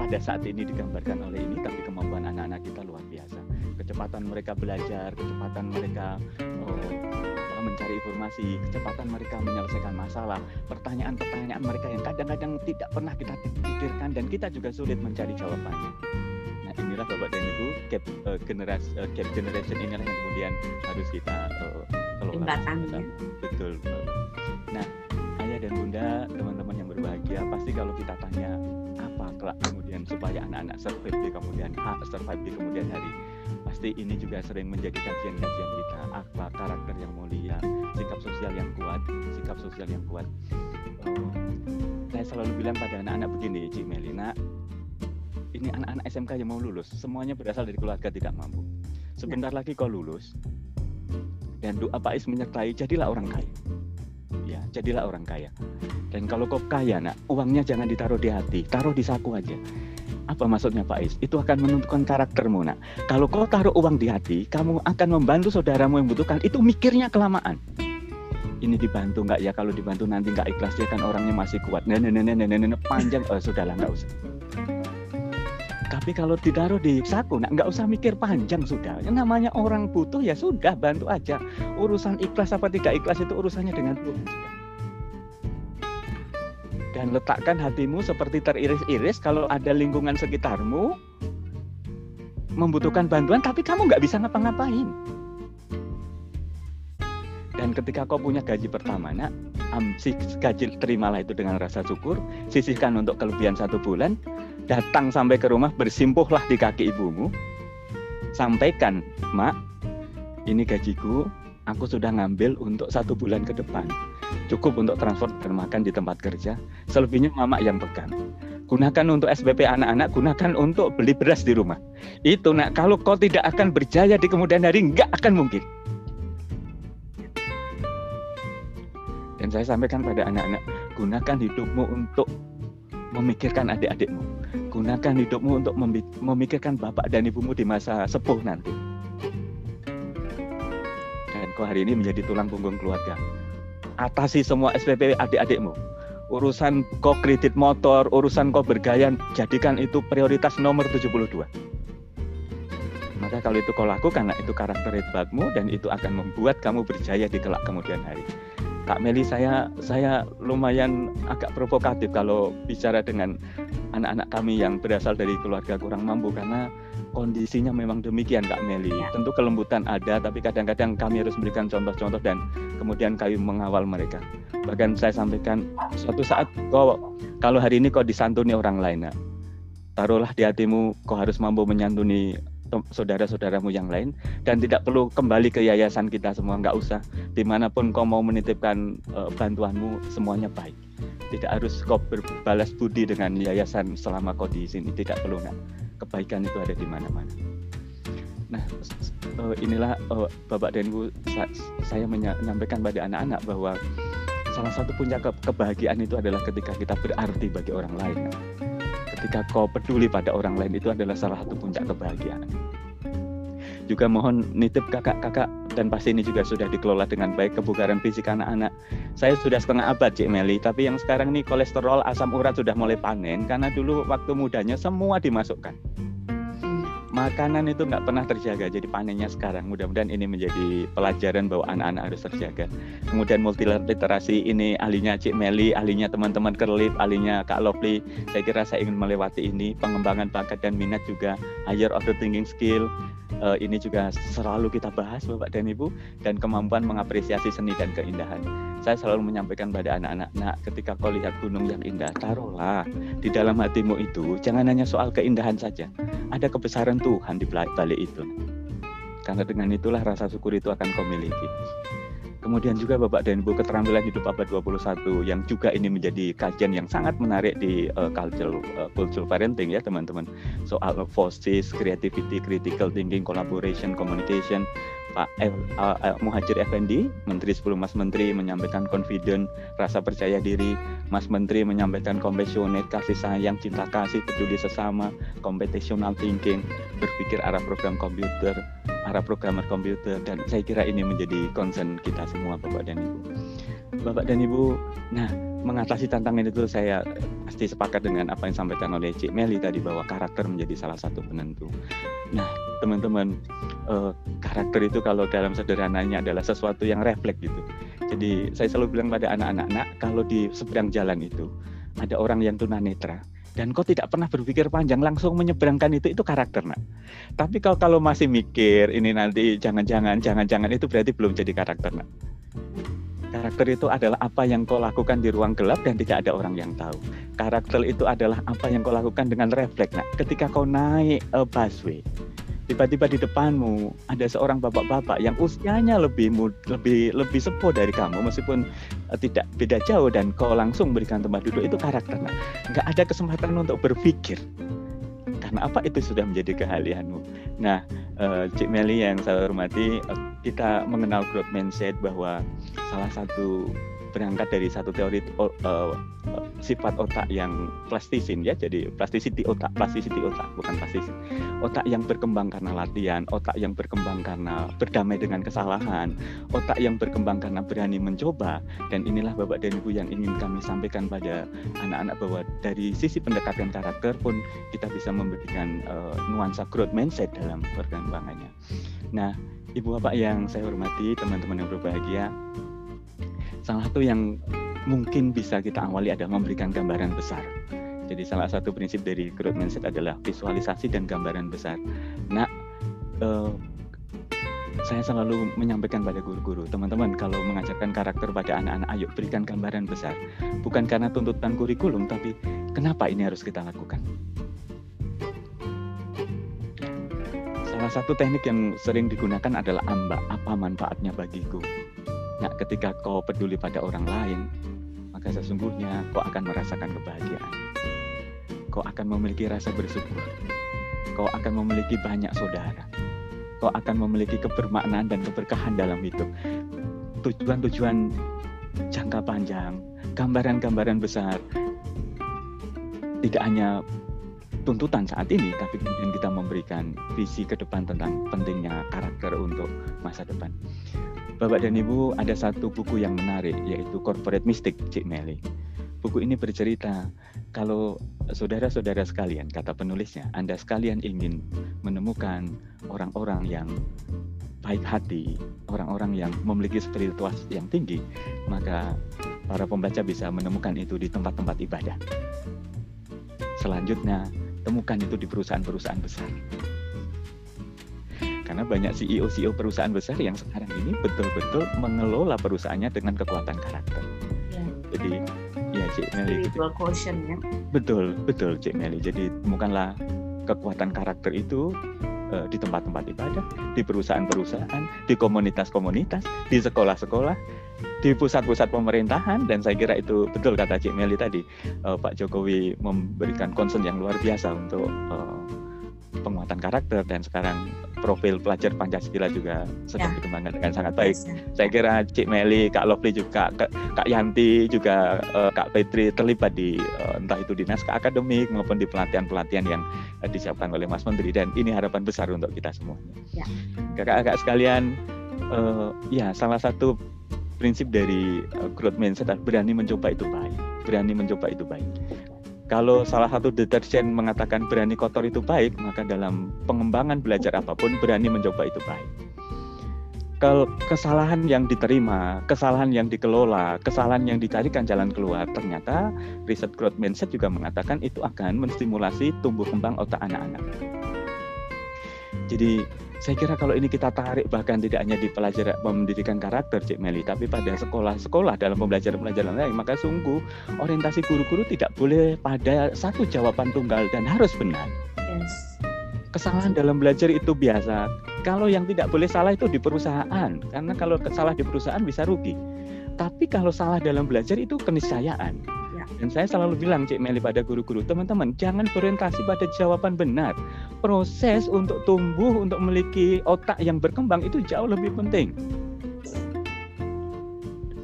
pada saat ini digambarkan oleh ini tapi kemampuan anak-anak kita luar biasa. Kecepatan mereka belajar, kecepatan mereka uh, mencari informasi, kecepatan mereka menyelesaikan masalah, pertanyaan-pertanyaan mereka yang kadang-kadang tidak pernah kita pikirkan dan kita juga sulit mencari jawabannya. Nah inilah Bapak dan Ibu gap uh, generasi uh, gap generation inilah yang kemudian harus kita uh, kelola bersama. Betul. Nah ayah dan bunda teman-teman yang berbahagia pasti kalau kita tanya kelak kemudian supaya anak-anak survive di kemudian ha- survive di kemudian hari. Pasti ini juga sering menjadi kajian-kajian kita akhlak karakter yang mulia sikap sosial yang kuat sikap sosial yang kuat. Oh, saya selalu bilang pada anak-anak begini Cik Melina ini anak-anak SMK yang mau lulus semuanya berasal dari keluarga tidak mampu. Sebentar lagi kau lulus dan doa Pak Is menyertai jadilah orang kaya ya jadilah orang kaya dan kalau kau kaya nak uangnya jangan ditaruh di hati taruh di saku aja apa maksudnya Pak Is? Itu akan menentukan karaktermu nak. Kalau kau taruh uang di hati, kamu akan membantu saudaramu yang butuhkan. Itu mikirnya kelamaan. Ini dibantu nggak ya? Kalau dibantu nanti nggak ikhlas dia kan orangnya masih kuat. Nenek nenek nenek nenek panjang. Oh, sudahlah nggak usah. Tapi kalau ditaruh di saku, nak nggak usah mikir panjang sudah. Yang namanya orang butuh ya sudah bantu aja. Urusan ikhlas apa tidak ikhlas itu urusannya dengan Tuhan. sudah dan letakkan hatimu seperti teriris-iris kalau ada lingkungan sekitarmu membutuhkan bantuan tapi kamu nggak bisa ngapa-ngapain dan ketika kau punya gaji pertama nak si gaji terimalah itu dengan rasa syukur sisihkan untuk kelebihan satu bulan datang sampai ke rumah bersimpuhlah di kaki ibumu sampaikan mak ini gajiku aku sudah ngambil untuk satu bulan ke depan cukup untuk transport dan makan di tempat kerja. Selebihnya mama yang pegang. Gunakan untuk SPP anak-anak, gunakan untuk beli beras di rumah. Itu nak, kalau kau tidak akan berjaya di kemudian hari, nggak akan mungkin. Dan saya sampaikan pada anak-anak, gunakan hidupmu untuk memikirkan adik-adikmu. Gunakan hidupmu untuk memikirkan bapak dan ibumu di masa sepuh nanti. Dan kau hari ini menjadi tulang punggung keluarga atasi semua SPP adik-adikmu. Urusan kau kredit motor, urusan kau bergaya, jadikan itu prioritas nomor 72. Maka kalau itu kau lakukan, nah itu karakter hebatmu dan itu akan membuat kamu berjaya di kelak kemudian hari. Kak Meli, saya saya lumayan agak provokatif kalau bicara dengan anak-anak kami yang berasal dari keluarga kurang mampu karena kondisinya memang demikian Kak Meli. Ya. Tentu kelembutan ada, tapi kadang-kadang kami harus memberikan contoh-contoh dan kemudian kami mengawal mereka. Bahkan saya sampaikan suatu saat kau kalau hari ini kau disantuni orang lain, nah, taruhlah di hatimu kau harus mampu menyantuni saudara-saudaramu yang lain dan tidak perlu kembali ke yayasan kita semua. Nggak usah. Di mana pun kau mau menitipkan uh, bantuanmu semuanya baik. Tidak harus kau berbalas budi dengan yayasan selama kau di sini. Tidak perlu nak. Kebaikan itu ada di mana-mana. Nah, inilah Bapak dan Ibu saya menyampaikan pada anak-anak bahwa salah satu puncak kebahagiaan itu adalah ketika kita berarti bagi orang lain. Ketika kau peduli pada orang lain itu adalah salah satu puncak kebahagiaan. Juga mohon nitip kakak-kakak dan pasti ini juga sudah dikelola dengan baik kebugaran fisik anak-anak. Saya sudah setengah abad Cik Meli, tapi yang sekarang ini kolesterol, asam urat sudah mulai panen karena dulu waktu mudanya semua dimasukkan. Makanan itu nggak pernah terjaga, jadi panennya sekarang. Mudah-mudahan ini menjadi pelajaran bahwa anak-anak harus terjaga. Kemudian multiliterasi ini ahlinya Cik Meli, ahlinya teman-teman Kerlip, ahlinya Kak Lovely. Saya kira saya ingin melewati ini pengembangan bakat dan minat juga higher order thinking skill, uh, ini juga selalu kita bahas Bapak dan Ibu dan kemampuan mengapresiasi seni dan keindahan. Saya selalu menyampaikan pada anak-anak, nak ketika kau lihat gunung yang indah, taruhlah di dalam hatimu itu jangan hanya soal keindahan saja. Ada kebesaran Tuhan di balik itu. Karena dengan itulah rasa syukur itu akan kau miliki. Kemudian juga Bapak dan Ibu keterampilan hidup abad 21 yang juga ini menjadi kajian yang sangat menarik di uh, cultural uh, cultural parenting ya teman-teman. Soal forces, creativity, critical thinking, collaboration, communication. Pak eh, uh, uh, Muhajir Effendi, Menteri sebelum Mas Menteri menyampaikan confident, rasa percaya diri. Mas Menteri menyampaikan compassionate, kasih sayang, cinta kasih, peduli sesama, computational thinking, berpikir arah program komputer, para programmer komputer dan saya kira ini menjadi concern kita semua Bapak dan Ibu. Bapak dan Ibu, nah mengatasi tantangan itu saya pasti sepakat dengan apa yang disampaikan oleh Cik Meli tadi bahwa karakter menjadi salah satu penentu. Nah, teman-teman, eh, karakter itu kalau dalam sederhananya adalah sesuatu yang refleks gitu. Jadi saya selalu bilang pada anak-anak, nak kalau di seberang jalan itu ada orang yang tunanetra, dan kau tidak pernah berpikir panjang langsung menyeberangkan itu itu karakter nak. Tapi kalau kalau masih mikir ini nanti jangan-jangan jangan-jangan itu berarti belum jadi karakter nak. Karakter itu adalah apa yang kau lakukan di ruang gelap dan tidak ada orang yang tahu. Karakter itu adalah apa yang kau lakukan dengan refleks nak. Ketika kau naik uh, busway tiba-tiba di depanmu ada seorang bapak-bapak yang usianya lebih lebih lebih sepuh dari kamu meskipun uh, tidak beda jauh dan kau langsung berikan tempat duduk. Itu karakter nah nggak ada kesempatan untuk berpikir. Karena apa? Itu sudah menjadi keahlianmu. Nah uh, Cik Meli yang saya hormati uh, kita mengenal growth mindset bahwa salah satu berangkat dari satu teori uh, sifat otak yang plastisin ya. Jadi plasticity otak plasticity otak bukan plastisin otak yang berkembang karena latihan otak yang berkembang karena berdamai dengan kesalahan otak yang berkembang karena berani mencoba. Dan inilah bapak dan ibu yang ingin kami sampaikan pada anak-anak bahwa dari sisi pendekatan karakter pun kita bisa memberikan uh, nuansa growth mindset dalam perkembangannya. Nah ibu bapak yang saya hormati teman-teman yang berbahagia salah satu yang mungkin bisa kita awali adalah memberikan gambaran besar. Jadi salah satu prinsip dari growth mindset adalah visualisasi dan gambaran besar. Nah, eh, saya selalu menyampaikan pada guru-guru, teman-teman kalau mengajarkan karakter pada anak-anak, ayo berikan gambaran besar. Bukan karena tuntutan kurikulum, tapi kenapa ini harus kita lakukan? Salah satu teknik yang sering digunakan adalah amba, apa manfaatnya bagiku. Nah, ketika kau peduli pada orang lain, maka sesungguhnya kau akan merasakan kebahagiaan. Kau akan memiliki rasa bersyukur. Kau akan memiliki banyak saudara. Kau akan memiliki kebermaknaan dan keberkahan dalam hidup. Tujuan-tujuan jangka panjang, gambaran-gambaran besar, tidak hanya tuntutan saat ini, tapi kemudian kita memberikan visi ke depan tentang pentingnya karakter untuk masa depan. Bapak dan Ibu, ada satu buku yang menarik, yaitu Corporate Mystic, Cik Meli. Buku ini bercerita kalau saudara-saudara sekalian, kata penulisnya, Anda sekalian ingin menemukan orang-orang yang baik hati, orang-orang yang memiliki spiritualitas yang tinggi, maka para pembaca bisa menemukan itu di tempat-tempat ibadah. Selanjutnya, temukan itu di perusahaan-perusahaan besar karena banyak CEO-CEO perusahaan besar yang sekarang ini betul-betul mengelola perusahaannya dengan kekuatan karakter. Ya. Jadi ya Cik Meli. Gitu. ya. Betul, betul Cik Meli. Jadi temukanlah kekuatan karakter itu uh, di tempat-tempat ibadah, di perusahaan-perusahaan, di komunitas-komunitas, di sekolah-sekolah, di pusat-pusat pemerintahan dan saya kira itu betul kata Cik Meli tadi uh, Pak Jokowi memberikan concern yang luar biasa untuk uh, penguatan karakter dan sekarang profil pelajar Pancasila juga sedang ya. dikembangkan dengan sangat baik. Ya. Saya kira Cik Meli, Kak Lovely juga, Kak, Kak Yanti juga uh, Kak Petri terlibat di uh, entah itu dinas akademik maupun di pelatihan-pelatihan yang uh, disiapkan oleh Mas Menteri dan ini harapan besar untuk kita semuanya. Ya. Kakak-kakak sekalian, uh, ya salah satu prinsip dari uh, growth mindset adalah berani mencoba itu baik, berani mencoba itu baik kalau salah satu deterjen mengatakan berani kotor itu baik, maka dalam pengembangan belajar apa pun berani mencoba itu baik. Kesalahan yang diterima, kesalahan yang dikelola, kesalahan yang dicarikan jalan keluar, ternyata riset growth mindset juga mengatakan itu akan menstimulasi tumbuh kembang otak anak-anak. Jadi saya kira kalau ini kita tarik bahkan tidak hanya di pelajaran pendidikan karakter Cik Meli, tapi pada sekolah-sekolah dalam pembelajaran-pembelajaran lain, maka sungguh orientasi guru-guru tidak boleh pada satu jawaban tunggal dan harus benar. Yes. Kesalahan dalam belajar itu biasa. Kalau yang tidak boleh salah itu di perusahaan, karena kalau salah di perusahaan bisa rugi. Tapi kalau salah dalam belajar itu keniscayaan. Dan saya selalu bilang Cik Meli pada guru-guru, teman-teman jangan berorientasi pada jawaban benar. Proses untuk tumbuh, untuk memiliki otak yang berkembang itu jauh lebih penting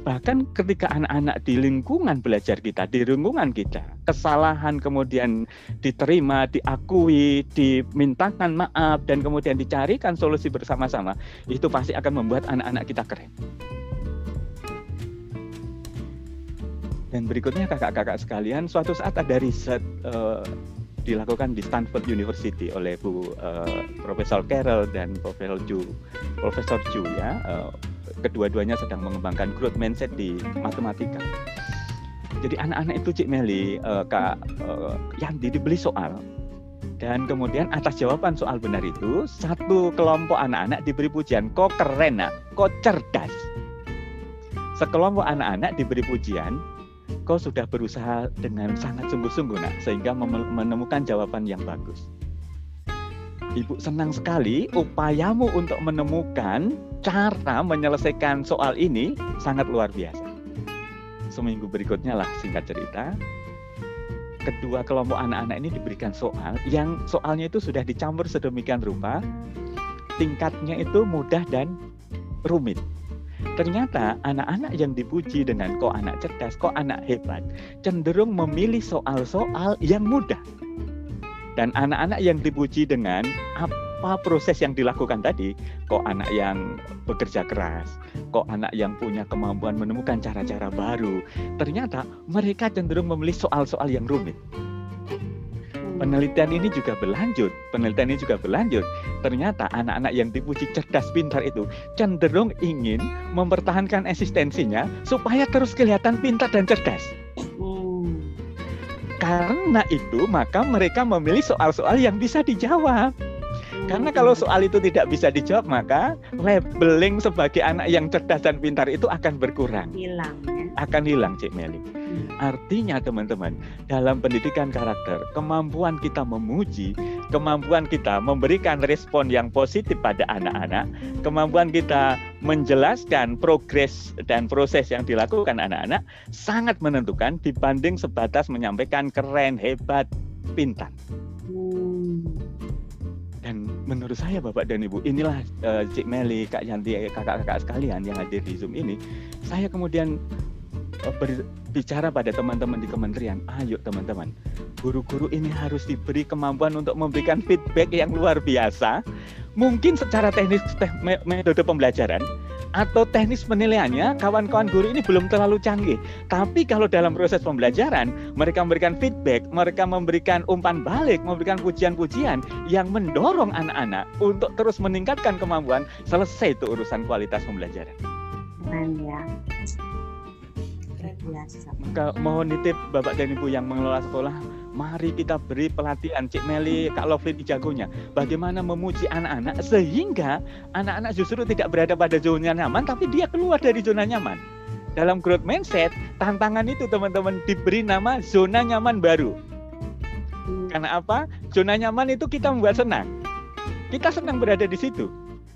bahkan ketika anak-anak di lingkungan belajar kita, di lingkungan kita, kesalahan kemudian diterima, diakui, dimintakan maaf, dan kemudian dicarikan solusi bersama-sama, itu pasti akan membuat anak-anak kita keren. Dan berikutnya kakak-kakak sekalian, suatu saat ada riset uh, dilakukan di Stanford University oleh Bu uh, Profesor Carroll dan Profesor Ju, Profesor Ju ya. Uh, kedua-duanya sedang mengembangkan growth mindset di matematika. Jadi anak-anak itu Cik Meli, uh, Kak uh, Yanti dibeli soal dan kemudian atas jawaban soal benar itu satu kelompok anak-anak diberi pujian, kok keren nak, kok cerdas. Sekelompok anak-anak diberi pujian, kau sudah berusaha dengan sangat sungguh-sungguh nak sehingga menemukan jawaban yang bagus. Ibu senang sekali upayamu untuk menemukan cara menyelesaikan soal ini sangat luar biasa. Seminggu berikutnya lah singkat cerita, kedua kelompok anak-anak ini diberikan soal yang soalnya itu sudah dicampur sedemikian rupa, tingkatnya itu mudah dan rumit. Ternyata anak-anak yang dipuji dengan kok anak cerdas, kok anak hebat, cenderung memilih soal-soal yang mudah dan anak-anak yang dipuji dengan apa proses yang dilakukan tadi, kok anak yang bekerja keras, kok anak yang punya kemampuan menemukan cara-cara baru, ternyata mereka cenderung memilih soal-soal yang rumit. Penelitian ini juga berlanjut, penelitian ini juga berlanjut. Ternyata anak-anak yang dipuji cerdas pintar itu cenderung ingin mempertahankan eksistensinya supaya terus kelihatan pintar dan cerdas. Karena itu maka mereka memilih soal-soal yang bisa dijawab. Karena kalau soal itu tidak bisa dijawab maka labeling sebagai anak yang cerdas dan pintar itu akan berkurang. Hilang ya. Akan hilang Cik Meli. Artinya teman-teman, dalam pendidikan karakter, kemampuan kita memuji, kemampuan kita memberikan respon yang positif pada anak-anak, kemampuan kita menjelaskan progres dan proses yang dilakukan anak-anak sangat menentukan dibanding sebatas menyampaikan keren, hebat, pintar. Dan menurut saya Bapak dan Ibu, inilah uh, Cik Meli, Kak Yanti, kakak-kakak sekalian yang hadir di Zoom ini, saya kemudian berbicara pada teman-teman di kementerian, ayo teman-teman, guru-guru ini harus diberi kemampuan untuk memberikan feedback yang luar biasa, mungkin secara teknis metode pembelajaran, atau teknis penilaiannya kawan-kawan guru ini belum terlalu canggih. Tapi kalau dalam proses pembelajaran mereka memberikan feedback, mereka memberikan umpan balik, memberikan pujian-pujian yang mendorong anak-anak untuk terus meningkatkan kemampuan, selesai itu urusan kualitas pembelajaran. Ke, mohon nitip Bapak dan Ibu yang mengelola sekolah, mari kita beri pelatihan Cik Meli, Kak Lovely di jagonya. Bagaimana memuji anak-anak sehingga anak-anak justru tidak berada pada zona nyaman, tapi dia keluar dari zona nyaman. Dalam growth mindset, tantangan itu teman-teman diberi nama zona nyaman baru. Karena apa? Zona nyaman itu kita membuat senang. Kita senang berada di situ.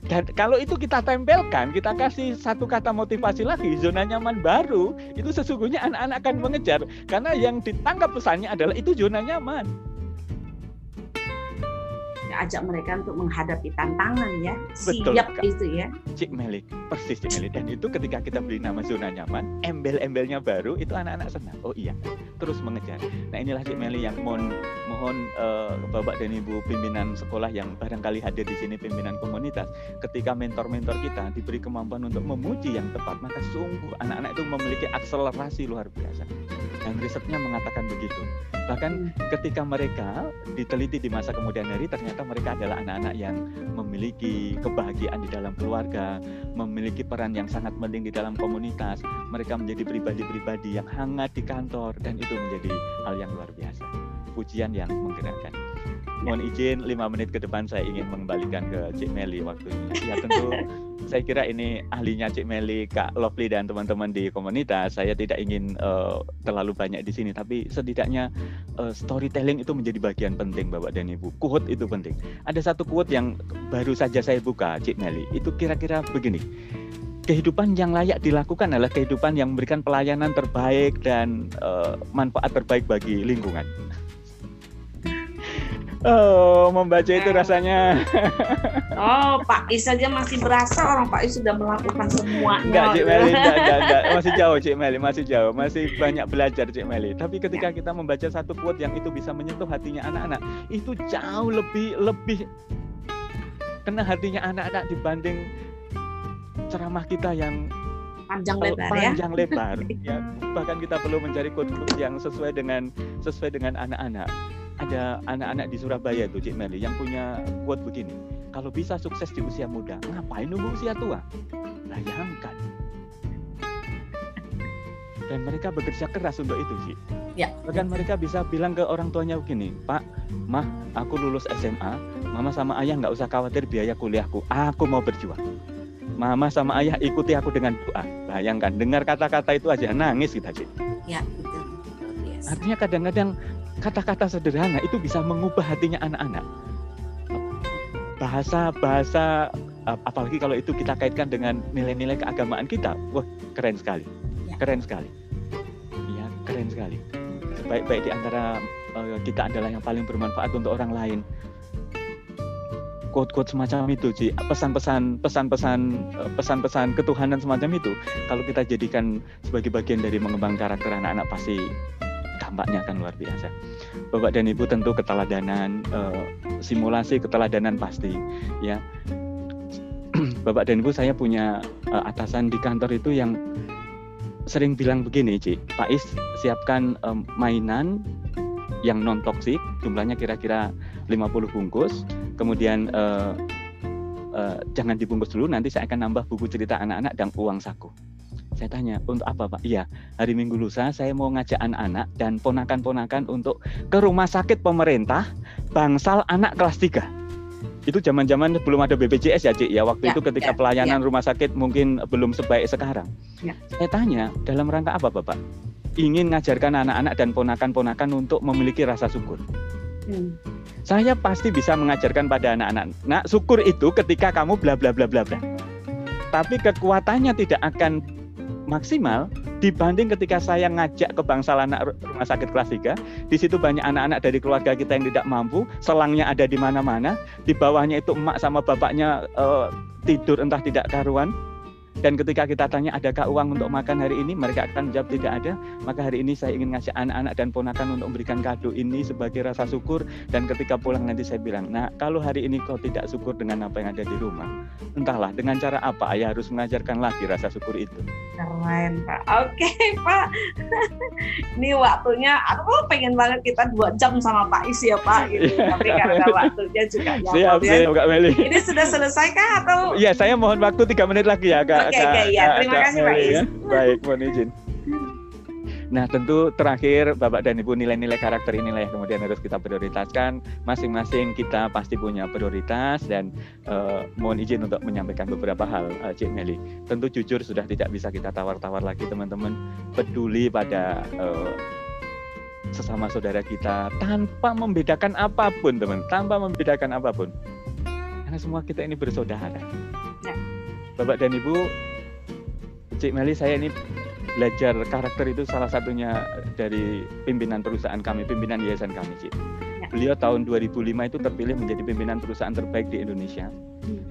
Dan kalau itu kita tempelkan, kita kasih satu kata motivasi lagi, zona nyaman baru, itu sesungguhnya anak-anak akan mengejar. Karena yang ditangkap pesannya adalah itu zona nyaman ajak mereka untuk menghadapi tantangan ya. Betul, siap Kak. itu ya. Cik Meli persis Cik Meli dan itu ketika kita beri nama zona nyaman embel-embelnya baru itu anak-anak senang. Oh iya terus mengejar. Nah inilah Cik Meli yang mohon mohon uh, bapak dan ibu pimpinan sekolah yang barangkali hadir di sini pimpinan komunitas ketika mentor-mentor kita diberi kemampuan untuk memuji yang tepat maka sungguh anak-anak itu memiliki akselerasi luar biasa. Dan risetnya mengatakan begitu. Bahkan hmm. ketika mereka diteliti di masa kemudian hari ternyata mereka adalah anak-anak yang memiliki kebahagiaan di dalam keluarga, memiliki peran yang sangat penting di dalam komunitas. Mereka menjadi pribadi-pribadi yang hangat di kantor dan itu menjadi hal yang luar biasa. Pujian yang menggerakkan. Mohon izin lima menit ke depan saya ingin mengembalikan ke Cik Meli waktunya. Ya tentu saya kira ini ahlinya Cik Meli, Kak Lovely dan teman-teman di komunitas. Saya tidak ingin uh, terlalu banyak di sini, tapi setidaknya uh, storytelling itu menjadi bagian penting Bapak dan Ibu. Quote itu penting. Ada satu quote yang baru saja saya buka Cik Meli. Itu kira-kira begini. Kehidupan yang layak dilakukan adalah kehidupan yang memberikan pelayanan terbaik dan uh, manfaat terbaik bagi lingkungan. Oh, membaca itu rasanya. Oh, Pak Is saja masih berasa orang Pak Is sudah melakukan semuanya. Enggak, Cik Meli, enggak, enggak, enggak. Masih jauh, Cik Meli, masih jauh. Masih banyak belajar, Cik Meli. Tapi ketika kita membaca satu quote yang itu bisa menyentuh hatinya anak-anak, itu jauh lebih lebih kena hatinya anak-anak dibanding ceramah kita yang panjang lebar panjang ya. Panjang lebar ya. Bahkan kita perlu mencari quote-quote yang sesuai dengan sesuai dengan anak-anak ada anak-anak di Surabaya tuh Cik Meli yang punya quote begini kalau bisa sukses di usia muda ngapain nunggu usia tua? Bayangkan dan mereka bekerja keras untuk itu sih ya. bahkan mereka bisa bilang ke orang tuanya begini Pak Mah aku lulus SMA Mama sama Ayah nggak usah khawatir biaya kuliahku aku mau berjuang. Mama sama Ayah ikuti aku dengan doa. Bayangkan dengar kata-kata itu aja nangis kita sih ya betul. Artinya kadang-kadang kata-kata sederhana itu bisa mengubah hatinya anak-anak. Bahasa-bahasa apalagi kalau itu kita kaitkan dengan nilai-nilai keagamaan kita, wah keren sekali, ya. keren sekali, ya keren sekali. Baik-baik di antara uh, kita adalah yang paling bermanfaat untuk orang lain. Quote-quote semacam itu, sih pesan-pesan, pesan-pesan, eh, pesan-pesan ketuhanan semacam itu, kalau kita jadikan sebagai bagian dari mengembang karakter anak-anak pasti dampaknya akan luar biasa. Bapak dan Ibu tentu keteladanan uh, simulasi keteladanan pasti ya. Bapak dan Ibu saya punya uh, atasan di kantor itu yang sering bilang begini, Cik. Pak Is siapkan um, mainan yang non toksik, jumlahnya kira-kira 50 bungkus. Kemudian uh, uh, jangan dibungkus dulu, nanti saya akan nambah buku cerita anak-anak dan uang saku. Saya tanya, untuk apa Pak? Iya, hari Minggu lusa saya mau ngajak anak-anak dan ponakan-ponakan untuk ke rumah sakit pemerintah Bangsal Anak kelas 3. Itu zaman-zaman belum ada BPJS ya, Cik ya. Waktu ya, itu ketika ya, pelayanan ya. rumah sakit mungkin belum sebaik sekarang. Ya. Saya tanya, dalam rangka apa Bapak? Ingin ngajarkan anak-anak dan ponakan-ponakan untuk memiliki rasa syukur. Hmm. Saya pasti bisa mengajarkan pada anak-anak, nah syukur itu ketika kamu bla bla bla bla bla. Tapi kekuatannya tidak akan maksimal dibanding ketika saya ngajak ke bangsal anak rumah sakit kelas 3 di situ banyak anak-anak dari keluarga kita yang tidak mampu selangnya ada di mana-mana di bawahnya itu emak sama bapaknya uh, tidur entah tidak karuan dan ketika kita tanya adakah uang untuk makan hari ini, mereka akan menjawab tidak ada. Maka hari ini saya ingin ngasih anak-anak dan ponakan untuk memberikan kado ini sebagai rasa syukur. Dan ketika pulang nanti saya bilang, nah kalau hari ini kau tidak syukur dengan apa yang ada di rumah, entahlah dengan cara apa ayah harus mengajarkan lagi rasa syukur itu. Keren Pak. Oke Pak. ini waktunya, aku pengen banget kita dua jam sama Pak Is ya Pak. Gitu. Tapi karena waktunya juga ya. Siap, ya. siap Kak Meli. Ini sudah selesai kah atau? Iya, saya mohon waktu tiga menit lagi ya Kak. Oke, oke, ya. Terima kasih Pak Is. Ya. Baik, mohon izin. Nah, tentu terakhir Bapak dan Ibu nilai-nilai karakter inilah yang kemudian harus kita prioritaskan. Masing-masing kita pasti punya prioritas dan uh, mohon izin untuk menyampaikan beberapa hal, uh, Cik Meli. Tentu jujur sudah tidak bisa kita tawar-tawar lagi teman-teman. Peduli pada uh, sesama saudara kita tanpa membedakan apa pun, teman, tanpa membedakan apa pun. Karena semua kita ini bersaudara. Bapak dan Ibu, Cik Meli, saya ini belajar karakter itu salah satunya dari pimpinan perusahaan kami, pimpinan yayasan kami, Cik. Ya. Beliau tahun 2005 itu terpilih menjadi pimpinan perusahaan terbaik di Indonesia.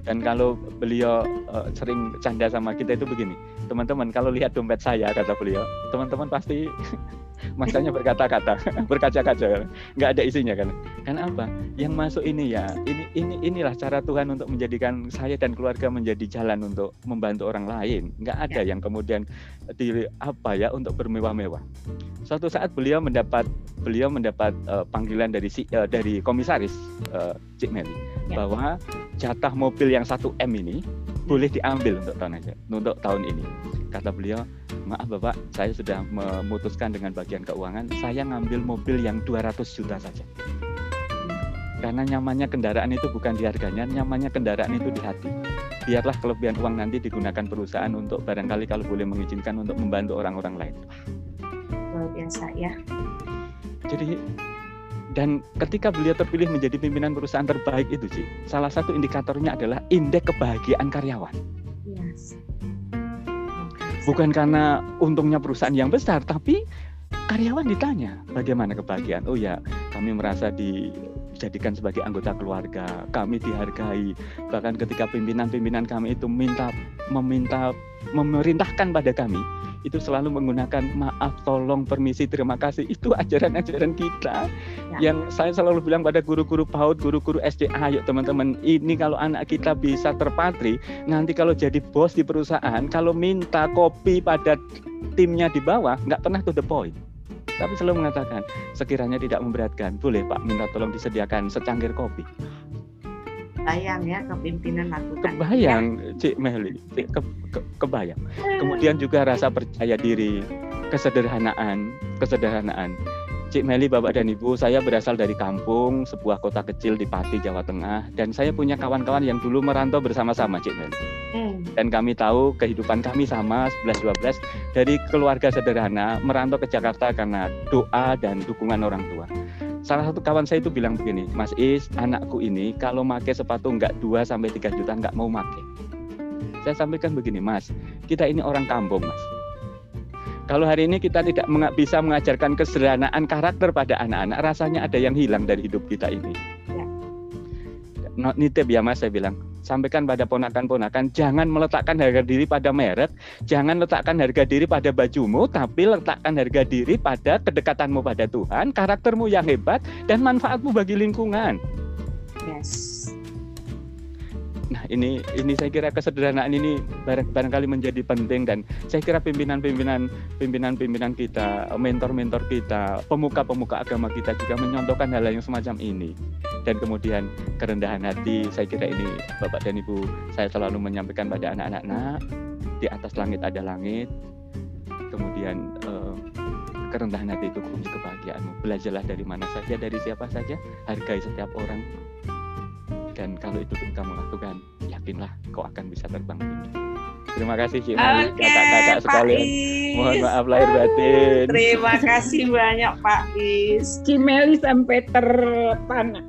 Dan kalau beliau uh, sering canda sama kita itu begini, teman-teman kalau lihat dompet saya kata beliau, teman-teman pasti masanya berkata-kata, berkaca-kaca, nggak ada isinya kan? Karena apa? Yang masuk ini ya, ini ini inilah cara Tuhan untuk menjadikan saya dan keluarga menjadi jalan untuk membantu orang lain. Nggak ada ya. yang kemudian di apa ya untuk bermewah-mewah. Suatu saat beliau mendapat beliau mendapat uh, panggilan dari si, uh, dari komisaris uh, Cik Meli ya. bahwa jatah mobil yang satu M ini boleh diambil untuk tahun aja, untuk tahun ini. Kata beliau, maaf Bapak, saya sudah memutuskan dengan bagian keuangan, saya ngambil mobil yang 200 juta saja. Karena nyamannya kendaraan itu bukan di harganya, nyamannya kendaraan itu di hati. Biarlah kelebihan uang nanti digunakan perusahaan untuk barangkali kalau boleh mengizinkan untuk membantu orang-orang lain. Luar biasa ya. Jadi dan ketika beliau terpilih menjadi pimpinan perusahaan terbaik itu, sih, salah satu indikatornya adalah indeks kebahagiaan karyawan. Yes. Bukan karena untungnya perusahaan yang besar, tapi karyawan ditanya bagaimana kebahagiaan. Oh ya, kami merasa dijadikan sebagai anggota keluarga, kami dihargai. Bahkan ketika pimpinan-pimpinan kami itu minta meminta memerintahkan pada kami, itu selalu menggunakan maaf, tolong, permisi, terima kasih. Itu ajaran-ajaran kita. Ya. Yang saya selalu bilang pada guru-guru PAUD, guru-guru SD, ayo teman-teman, ini kalau anak kita bisa terpatri, nanti kalau jadi bos di perusahaan, kalau minta kopi pada timnya di bawah, nggak pernah to the point tapi selalu mengatakan sekiranya tidak memberatkan boleh Pak minta tolong disediakan secangkir kopi kebayang ya kepimpinan lakukan. Kebayang, ya. Cik Meli, Cik, ke, ke, kebayang. Kemudian juga rasa percaya diri, kesederhanaan, kesederhanaan. Cik Meli, Bapak dan Ibu, saya berasal dari kampung, sebuah kota kecil di Pati, Jawa Tengah, dan saya punya kawan-kawan yang dulu merantau bersama-sama, Cik Meli. Hmm. Dan kami tahu kehidupan kami sama 11-12 dari keluarga sederhana merantau ke Jakarta karena doa dan dukungan orang tua salah satu kawan saya itu bilang begini, Mas Is, anakku ini kalau make sepatu nggak 2 sampai 3 juta nggak mau make. Saya sampaikan begini, Mas, kita ini orang kampung, Mas. Kalau hari ini kita tidak bisa mengajarkan kesederhanaan karakter pada anak-anak, rasanya ada yang hilang dari hidup kita ini. Ya. Nitip ya Mas, saya bilang sampaikan pada ponakan-ponakan jangan meletakkan harga diri pada merek, jangan letakkan harga diri pada bajumu, tapi letakkan harga diri pada kedekatanmu pada Tuhan, karaktermu yang hebat dan manfaatmu bagi lingkungan. Yes. Nah ini ini saya kira kesederhanaan ini barang, barangkali menjadi penting dan saya kira pimpinan-pimpinan pimpinan-pimpinan kita, mentor-mentor kita, pemuka-pemuka agama kita juga menyontohkan hal yang semacam ini. Dan kemudian kerendahan hati, saya kira ini Bapak dan Ibu saya selalu menyampaikan pada anak-anak, nak di atas langit ada langit. Kemudian eh, kerendahan hati itu kunci kebahagiaanmu. Belajarlah dari mana saja, dari siapa saja, hargai setiap orang dan kalau itu kamu lakukan yakinlah kau akan bisa terbang tinggi terima kasih Cik Mali okay, kakak-kakak sekalian. Mohon maaf lahir batin. Terima kasih banyak Pak Is. Cimeli sampai terpana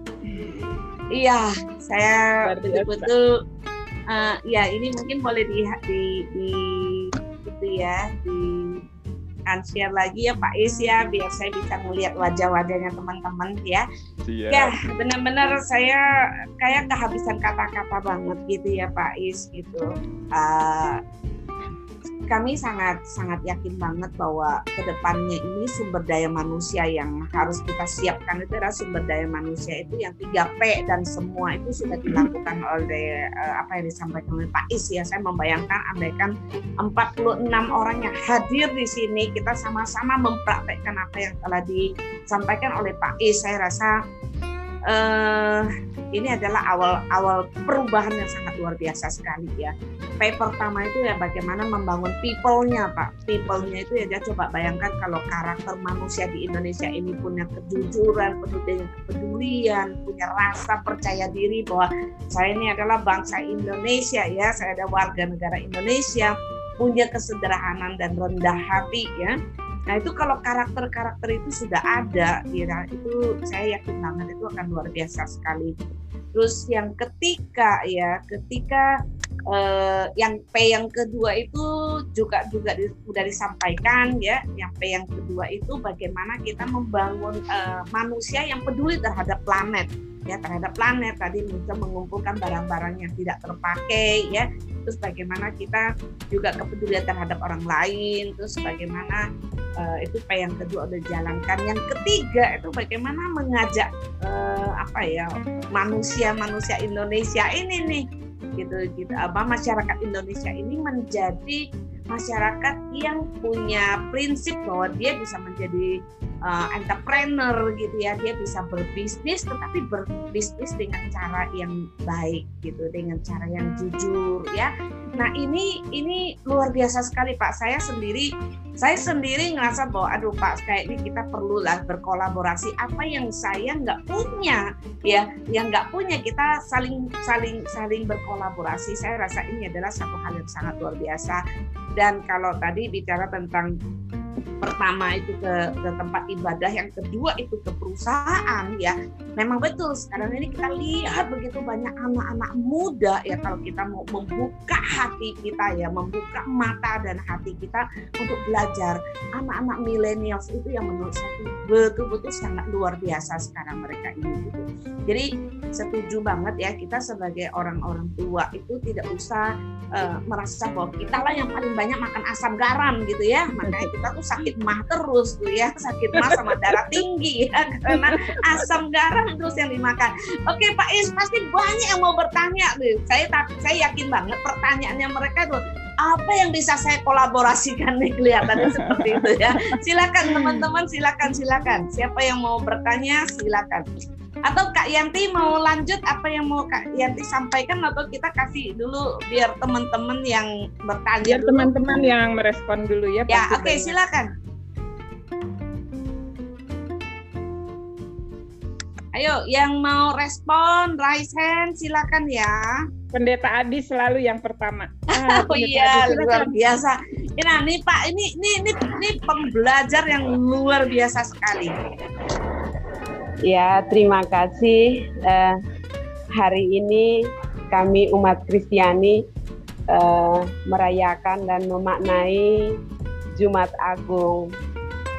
iya saya betul-betul uh, ya ini mungkin boleh di di, di itu ya di share lagi ya Pak Is ya biar saya bisa melihat wajah-wajahnya teman-teman ya. Siap. Ya benar-benar saya kayak kehabisan kata-kata banget gitu ya Pak Is gitu. Uh, kami sangat sangat yakin banget bahwa ke depannya ini sumber daya manusia yang harus kita siapkan itu adalah sumber daya manusia itu yang 3P dan semua itu sudah dilakukan oleh uh, apa yang disampaikan oleh Pak Is ya. Saya membayangkan andaikan 46 orang yang hadir di sini kita sama-sama mempraktekkan apa yang telah disampaikan oleh Pak Is. Saya rasa uh, ini adalah awal-awal perubahan yang sangat luar biasa sekali ya. P pertama itu ya bagaimana membangun people-nya Pak. People-nya itu ya dia coba bayangkan kalau karakter manusia di Indonesia ini punya kejujuran, penuh kepedulian, punya rasa percaya diri bahwa saya ini adalah bangsa Indonesia ya, saya ada warga negara Indonesia, punya kesederhanaan dan rendah hati ya Nah itu kalau karakter-karakter itu sudah ada, ya, itu saya yakin banget itu akan luar biasa sekali. Terus yang ketiga ya, ketika eh, yang P yang kedua itu juga juga di, sudah disampaikan ya, yang P yang kedua itu bagaimana kita membangun eh, manusia yang peduli terhadap planet. Ya terhadap planet tadi bisa mengumpulkan barang-barang yang tidak terpakai ya. Terus bagaimana kita juga kepedulian terhadap orang lain. Terus bagaimana uh, itu P yang kedua udah jalankan yang ketiga itu bagaimana mengajak uh, apa ya manusia-manusia Indonesia ini nih gitu gitu. Apa masyarakat Indonesia ini menjadi masyarakat yang punya prinsip bahwa dia bisa menjadi uh, entrepreneur gitu ya. Dia bisa berbisnis tetapi berbisnis dengan cara yang baik gitu dengan cara yang jujur ya. Nah ini ini luar biasa sekali pak. Saya sendiri saya sendiri ngerasa bahwa aduh pak kayak ini kita perlulah berkolaborasi. Apa yang saya nggak punya ya yang nggak punya kita saling saling saling berkolaborasi. Saya rasa ini adalah satu hal yang sangat luar biasa dan kalau tadi bicara tentang pertama itu ke, ke tempat ibadah, yang kedua itu ke perusahaan ya. Memang betul sekarang ini kita lihat begitu banyak anak-anak muda ya kalau kita mau membuka hati kita ya, membuka mata dan hati kita untuk belajar. Anak-anak milenial itu yang menurut saya betul-betul sangat luar biasa sekarang mereka ini gitu. Jadi setuju banget ya kita sebagai orang-orang tua itu tidak usah uh, merasa bahwa kita lah yang paling banyak makan asam garam gitu ya. Makanya kita tuh sakit mah terus tuh ya sakit mah sama darah tinggi ya karena asam garam terus yang dimakan. Oke Pak Is pasti banyak yang mau bertanya nih. Saya saya yakin banget pertanyaannya mereka tuh apa yang bisa saya kolaborasikan nih? Kelihatannya seperti itu ya. Silakan teman-teman silakan silakan. Siapa yang mau bertanya silakan atau Kak Yanti mau lanjut apa yang mau Kak Yanti sampaikan atau kita kasih dulu biar teman-teman yang bertanya biar teman-teman yang merespon dulu ya ya oke okay, silakan Ayo, yang mau respon, raise hand, silakan ya. Pendeta Adi selalu yang pertama. Ah, oh iya, Adi, luar biasa. Nah, nih Pak, ini ini ini, ini pembelajar yang luar biasa sekali. Ya, terima kasih. Uh, hari ini kami umat Kristiani uh, merayakan dan memaknai Jumat Agung.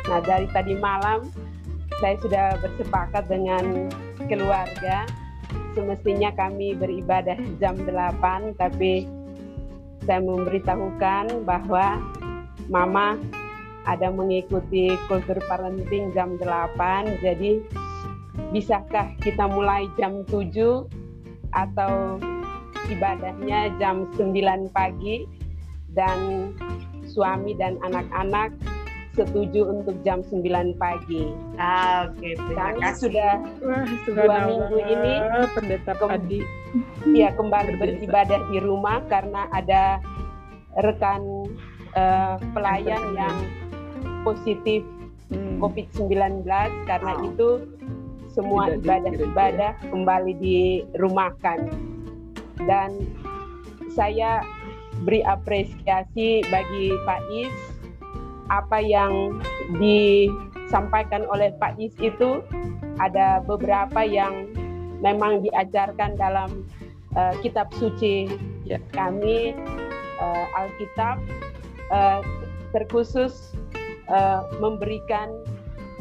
Nah, dari tadi malam saya sudah bersepakat dengan keluarga semestinya kami beribadah jam 8 tapi saya memberitahukan bahwa mama ada mengikuti kultur parenting jam 8 jadi bisakah kita mulai jam 7 atau ibadahnya jam 9 pagi dan suami dan anak-anak setuju untuk jam 9 pagi. Ah, Oke, okay, terima Kami kasih. sudah Wah, dua minggu ini pendeta Adi. Ya kembali beribadah di rumah karena ada rekan uh, pelayan yang positif hmm. COVID-19 karena oh. itu semua ibadah-ibadah kembali dirumahkan dan saya beri apresiasi bagi Pak Is apa yang disampaikan oleh Pak Is itu ada beberapa yang memang diajarkan dalam uh, kitab suci ya. kami uh, Alkitab uh, terkhusus uh, memberikan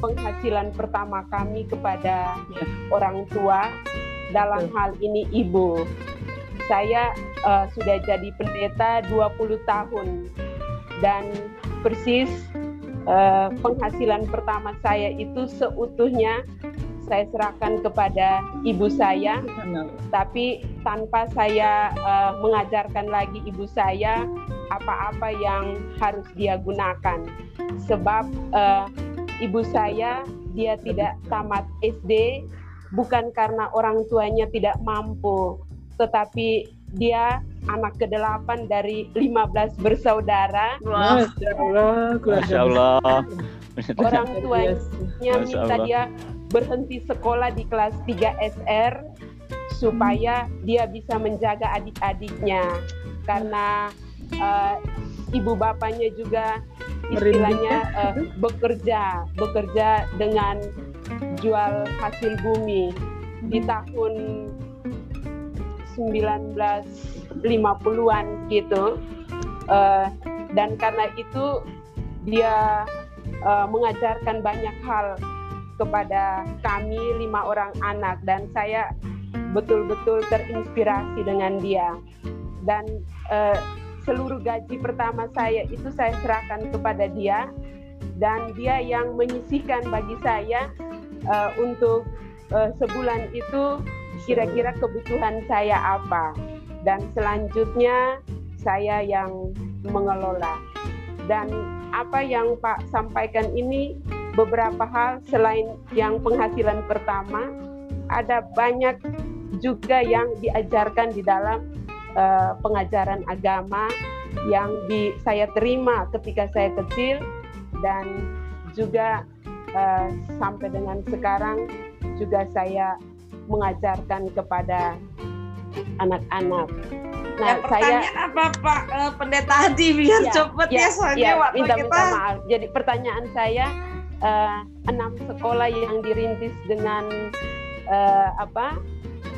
penghasilan pertama kami kepada ya. orang tua dalam hal ini ibu. Saya uh, sudah jadi pendeta 20 tahun dan persis uh, penghasilan pertama saya itu seutuhnya saya serahkan kepada ibu saya, tapi tanpa saya uh, mengajarkan lagi ibu saya apa-apa yang harus dia gunakan, sebab uh, ibu saya dia tidak tamat SD bukan karena orang tuanya tidak mampu, tetapi dia anak ke-8 dari 15 bersaudara. Masya Allah, Masya Allah. Orang tuanya minta dia berhenti sekolah di kelas 3 SR supaya dia bisa menjaga adik-adiknya karena uh, ibu bapaknya juga istilahnya uh, bekerja bekerja dengan jual hasil bumi. Di tahun 1950-an gitu uh, dan karena itu dia uh, mengajarkan banyak hal kepada kami lima orang anak dan saya betul-betul terinspirasi dengan dia. Dan uh, seluruh gaji pertama saya itu saya serahkan kepada dia. Dan dia yang menyisihkan bagi saya uh, untuk uh, sebulan itu kira-kira kebutuhan saya apa. Dan selanjutnya saya yang mengelola. Dan apa yang Pak sampaikan ini beberapa hal selain yang penghasilan pertama, ada banyak juga yang diajarkan di dalam uh, pengajaran agama yang di, saya terima ketika saya kecil dan juga uh, sampai dengan sekarang juga saya mengajarkan kepada anak-anak. Nah, ya, saya apa Pak uh, Pendeta Adi biar ya, cepet ya, ya soalnya ya, waktu minta, kita. Minta maaf. Jadi pertanyaan saya uh, enam sekolah yang dirintis dengan uh, apa?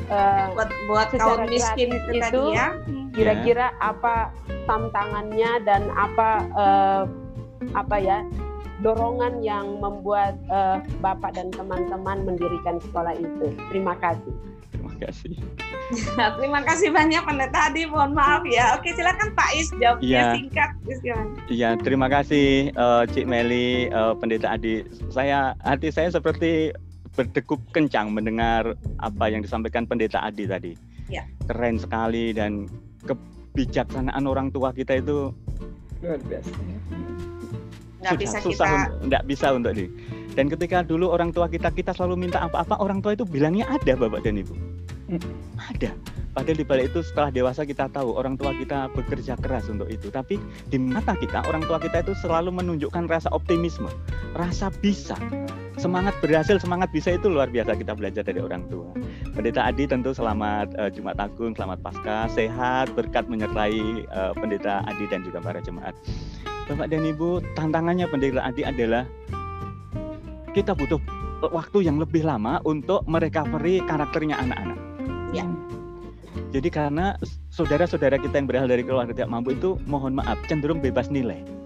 Uh, buat buat kaum miskin itu, itu tadi ya. Kira-kira ya. apa tantangannya dan apa uh, apa ya dorongan yang membuat uh, Bapak dan teman-teman mendirikan sekolah itu. Terima kasih. Terima kasih. Terima kasih banyak Pendeta Adi. Mohon maaf ya. Oke, silakan Pak Is jawabnya ya. singkat. Iya, terima kasih uh, Cik Meli, uh, Pendeta Adi. Saya hati saya seperti berdegup kencang mendengar apa yang disampaikan Pendeta Adi tadi. Ya. Keren sekali dan kebijaksanaan orang tua kita itu luar biasa. Nggak susah, bisa susah kita... nggak bisa untuk di. Dan ketika dulu orang tua kita kita selalu minta apa-apa, orang tua itu bilangnya ada bapak dan ibu. Hmm. Ada. Padahal di balik itu setelah dewasa kita tahu orang tua kita bekerja keras untuk itu. Tapi di mata kita orang tua kita itu selalu menunjukkan rasa optimisme, rasa bisa, semangat berhasil, semangat bisa itu luar biasa kita belajar dari orang tua. Pendeta Adi tentu selamat uh, Jumat Agung, selamat Paskah, sehat, berkat menyertai uh, Pendeta Adi dan juga para jemaat. Bapak dan Ibu, tantangannya Pendeta Adi adalah kita butuh waktu yang lebih lama untuk merecovery karakternya anak-anak. Ya. Jadi karena saudara-saudara kita yang berasal dari keluarga tidak mampu itu mohon maaf cenderung bebas nilai.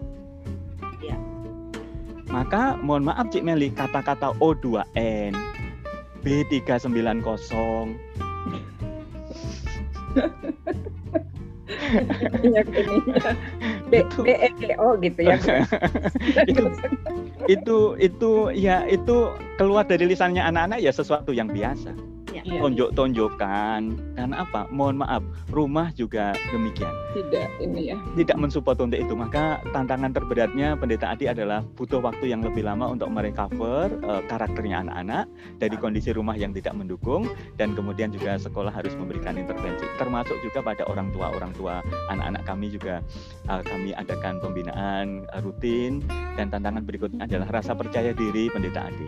Maka mohon maaf Cik Meli kata-kata O2N B390 minyak B, B, E, O gitu ya. itu, itu itu ya itu keluar dari lisannya anak-anak ya sesuatu yang biasa ya. tonjok-tonjokan. Karena apa? Mohon maaf rumah juga demikian. Tidak ini ya. Tidak mensupport untuk itu. Maka tantangan terberatnya pendeta Adi adalah butuh waktu yang lebih lama untuk merecover uh, karakternya anak-anak dari kondisi rumah yang tidak mendukung dan kemudian juga sekolah harus memberikan intervensi. Termasuk juga pada orang tua orang tua anak-anak kami juga uh, kami adakan pembinaan uh, rutin. Dan tantangan berikutnya adalah rasa percaya diri pendeta Adi.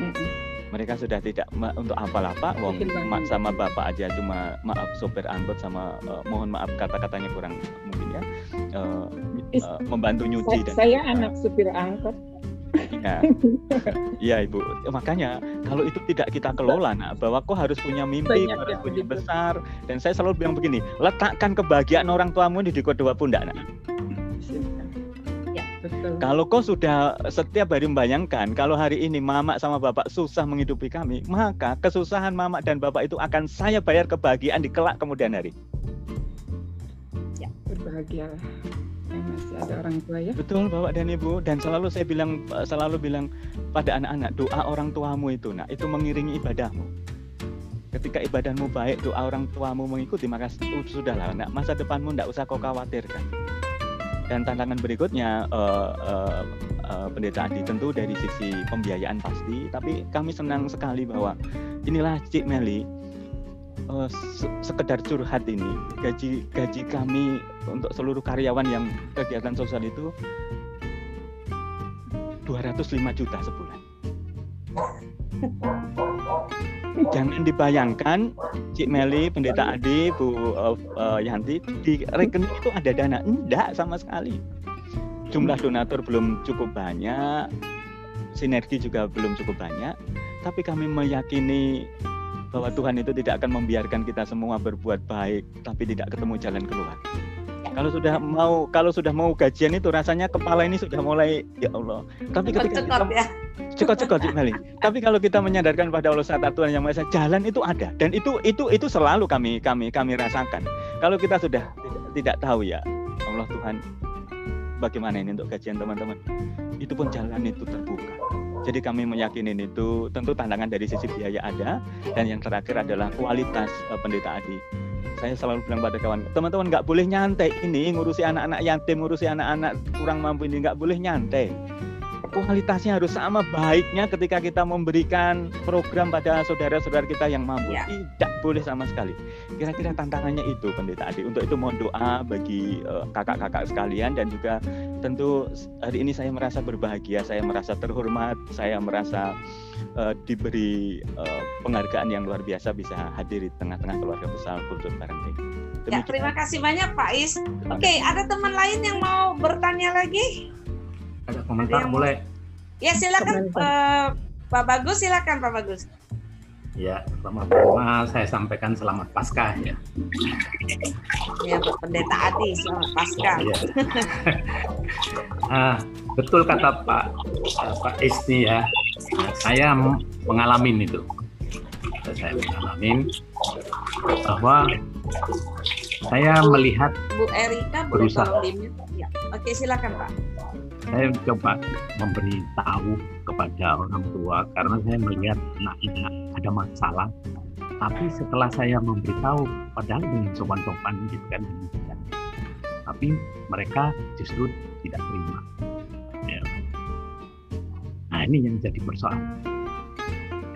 Mm -hmm mereka sudah tidak untuk apa-apa wong mak sama bapak aja cuma maaf sopir angkot sama uh, mohon maaf kata-katanya kurang mungkin ya uh, uh, membantu nyuci saya, dan saya anak supir angkot Ya, ya ibu. Makanya kalau itu tidak kita kelola, nah, bahwa kok harus punya mimpi, Banyak harus punya begitu. besar. Dan saya selalu bilang begini, letakkan kebahagiaan orang tuamu di kedua pundak. Nah. Betul. Kalau kau sudah setiap hari membayangkan kalau hari ini mama sama bapak susah menghidupi kami, maka kesusahan mama dan bapak itu akan saya bayar kebahagiaan di kelak kemudian hari. Ya, berbahagialah yang masih ada orang tua ya. Betul Bapak dan Ibu dan selalu saya bilang selalu bilang pada anak-anak doa orang tuamu itu nah itu mengiringi ibadahmu. Ketika ibadahmu baik, doa orang tuamu mengikuti maka sudahlah nak masa depanmu tidak usah kau khawatirkan. Dan tantangan berikutnya uh, uh, uh, pendeta Adi tentu dari sisi pembiayaan pasti, tapi kami senang sekali bahwa inilah Cik Meli uh, sekedar curhat ini gaji gaji kami untuk seluruh karyawan yang kegiatan sosial itu 205 juta sebulan. Jangan dibayangkan Cik Meli, Pendeta Adi, Bu uh, uh, Yanti di rekening itu ada dana. Enggak sama sekali. Jumlah donatur belum cukup banyak, sinergi juga belum cukup banyak, tapi kami meyakini bahwa Tuhan itu tidak akan membiarkan kita semua berbuat baik tapi tidak ketemu jalan keluar. Kalau sudah mau kalau sudah mau gajian itu rasanya kepala ini sudah mulai ya Allah. Tapi ketika kita, ya cekot-cekot Meli. Tapi kalau kita menyadarkan pada Allah saat Tuhan yang Maha jalan itu ada dan itu itu itu selalu kami kami kami rasakan. Kalau kita sudah tidak, tidak tahu ya Allah Tuhan bagaimana ini untuk gajian teman-teman. Itu pun jalan itu terbuka. Jadi kami meyakini itu tentu tantangan dari sisi biaya ada dan yang terakhir adalah kualitas uh, pendeta Adi. Saya selalu bilang pada kawan, teman-teman nggak boleh nyantai. Ini ngurusi anak-anak yatim, ngurusi anak-anak kurang mampu ini nggak boleh nyantai kualitasnya harus sama baiknya ketika kita memberikan program pada saudara-saudara kita yang mampu. Ya. Tidak boleh sama sekali. Kira-kira tantangannya itu Pendeta Adi. Untuk itu mohon doa bagi eh, kakak-kakak sekalian dan juga tentu hari ini saya merasa berbahagia, saya merasa terhormat, saya merasa uh, diberi uh, penghargaan yang luar biasa bisa hadir di tengah-tengah keluarga besar kultur parenting. Ya, terima kasih banyak Pak Is. Oke, okay, ada teman lain yang mau bertanya lagi? Ada komentar ada boleh ya silakan uh, Pak Bagus silakan Pak Bagus Ya, pertama saya sampaikan selamat Paskah ya. Ya, Pendeta Adi, selamat Paskah. Ya. ah, betul kata Pak uh, Pak Isti ya. Saya mengalami itu. Saya mengalami bahwa saya melihat Bu Erika berusaha. Ya. Oke, silakan Pak saya coba memberitahu kepada orang tua karena saya melihat anak-anak ada masalah. Tapi setelah saya memberitahu padahal dengan sopan-sopan gitu kan tapi mereka justru tidak terima. Ya. nah ini yang jadi persoalan.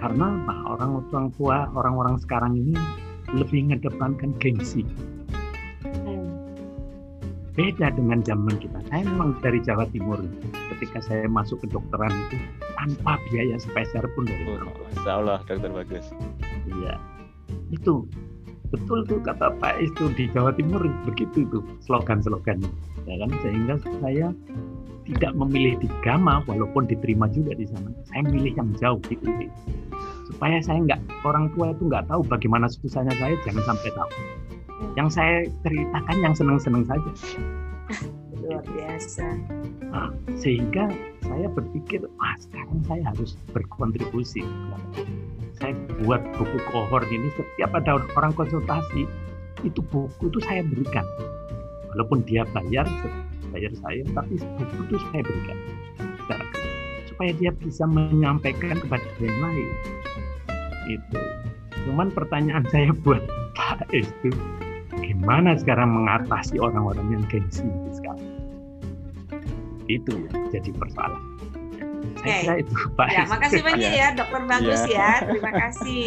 Karena orang orang tua orang-orang sekarang ini lebih mengedepankan gengsi beda dengan zaman kita. Saya memang dari Jawa Timur. Ketika saya masuk ke dokteran itu tanpa biaya sepeser pun dari oh, Masya Allah, dokter bagus. Iya, itu betul tuh kata Pak itu di Jawa Timur begitu tuh slogan-slogannya, ya kan? Sehingga saya tidak memilih di Gama walaupun diterima juga di sana. Saya milih yang jauh di UIN supaya saya nggak orang tua itu nggak tahu bagaimana susahnya saya jangan sampai tahu yang saya ceritakan yang senang-senang saja. Luar biasa. Nah, sehingga saya berpikir ah sekarang saya harus berkontribusi. Saya buat buku kohort ini setiap ada orang konsultasi itu buku itu saya berikan. Walaupun dia bayar bayar saya tapi buku itu saya berikan. Supaya dia bisa menyampaikan kepada yang lain. Itu. Cuman pertanyaan saya buat Pak itu gimana sekarang mengatasi orang-orang yang gengsi sekarang? Itu ya jadi persoalan. Saya kira itu Pak ya, Is. makasih banyak ya. Dokter Bagus ya, ya. terima kasih.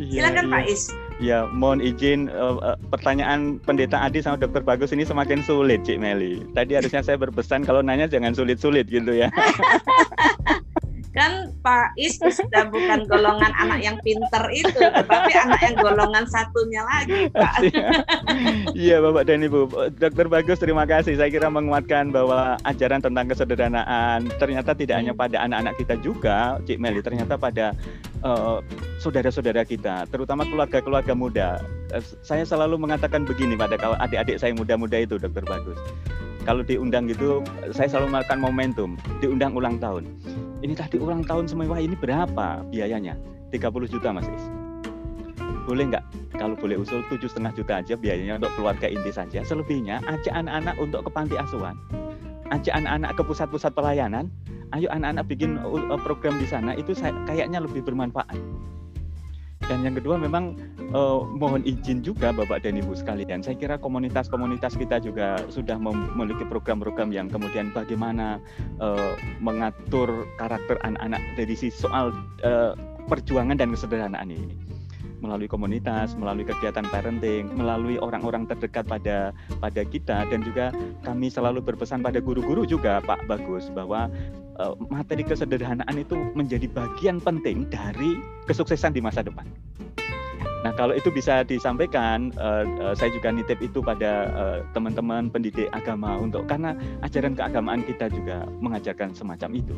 Iya, silakan ya, Pak Is. Ya mohon izin uh, uh, pertanyaan Pendeta Adi sama Dokter Bagus ini semakin sulit Cik Meli. Tadi harusnya saya berpesan kalau nanya jangan sulit-sulit gitu ya kan Pak Is sudah bukan golongan anak yang pinter itu, tetapi anak yang golongan satunya lagi, Pak. Iya, Bapak dan Ibu. Dokter Bagus, terima kasih. Saya kira menguatkan bahwa ajaran tentang kesederhanaan ternyata tidak hanya pada anak-anak kita juga, Cik Meli, ternyata pada eh, saudara-saudara kita, terutama keluarga-keluarga muda. Uh, saya selalu mengatakan begini pada adik-adik saya muda-muda itu, Dokter Bagus kalau diundang gitu saya selalu melakukan momentum diundang ulang tahun. Ini tadi ulang tahun semewah ini berapa biayanya? 30 juta mas Is. Boleh nggak? Kalau boleh usul tujuh setengah juta aja biayanya untuk keluarga inti saja. Selebihnya ajak anak-anak untuk ke panti asuhan. Ajak anak-anak ke pusat-pusat pelayanan. Ayo anak-anak bikin uh, program di sana. Itu kayaknya lebih bermanfaat dan yang kedua memang uh, mohon izin juga Bapak dan Ibu sekalian. Saya kira komunitas-komunitas kita juga sudah memiliki program-program yang kemudian bagaimana uh, mengatur karakter anak-anak dari si soal uh, perjuangan dan kesederhanaan ini melalui komunitas, melalui kegiatan parenting, melalui orang-orang terdekat pada pada kita dan juga kami selalu berpesan pada guru-guru juga Pak Bagus bahwa uh, materi kesederhanaan itu menjadi bagian penting dari kesuksesan di masa depan. Nah, kalau itu bisa disampaikan, uh, uh, saya juga nitip itu pada teman-teman pendidik agama untuk karena ajaran keagamaan kita juga mengajarkan semacam itu.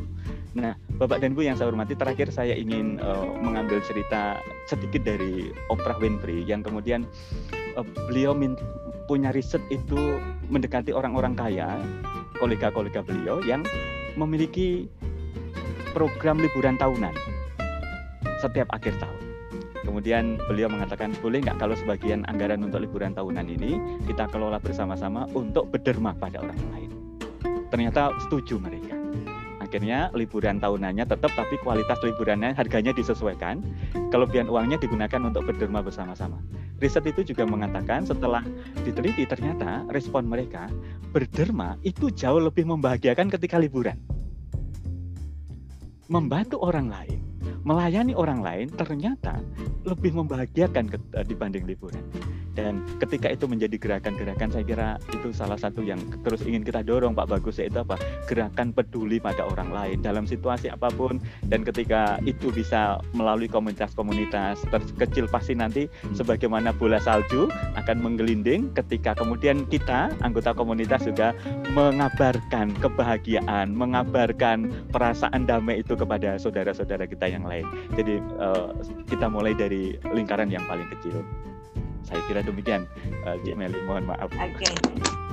Nah, Bapak dan Bu yang saya hormati, terakhir saya ingin uh, mengambil cerita sedikit dari Oprah Winfrey yang kemudian uh, beliau punya riset itu mendekati orang-orang kaya, kolega-kolega beliau yang memiliki program liburan tahunan setiap akhir tahun Kemudian beliau mengatakan boleh nggak kalau sebagian anggaran untuk liburan tahunan ini kita kelola bersama-sama untuk berderma pada orang lain. Ternyata setuju mereka. Akhirnya liburan tahunannya tetap tapi kualitas liburannya harganya disesuaikan. Kelebihan uangnya digunakan untuk berderma bersama-sama. Riset itu juga mengatakan setelah diteliti ternyata respon mereka berderma itu jauh lebih membahagiakan ketika liburan. membantu orang lain, melayani orang lain ternyata lebih membahagiakan dibanding liburan. Dan ketika itu menjadi gerakan-gerakan, saya kira itu salah satu yang terus ingin kita dorong, Pak Bagus, yaitu apa? Gerakan peduli pada orang lain dalam situasi apa pun. Dan ketika itu bisa melalui komunitas-komunitas terkecil, pasti nanti sebagaimana bola salju akan menggelinding ketika kemudian kita, anggota komunitas juga mengabarkan kebahagiaan, mengabarkan perasaan damai itu kepada saudara-saudara kita yang lain. Jadi uh, kita mulai dari lingkaran yang paling kecil. Saya kira demikian, uh, Meli. Mohon maaf. Oke. Okay.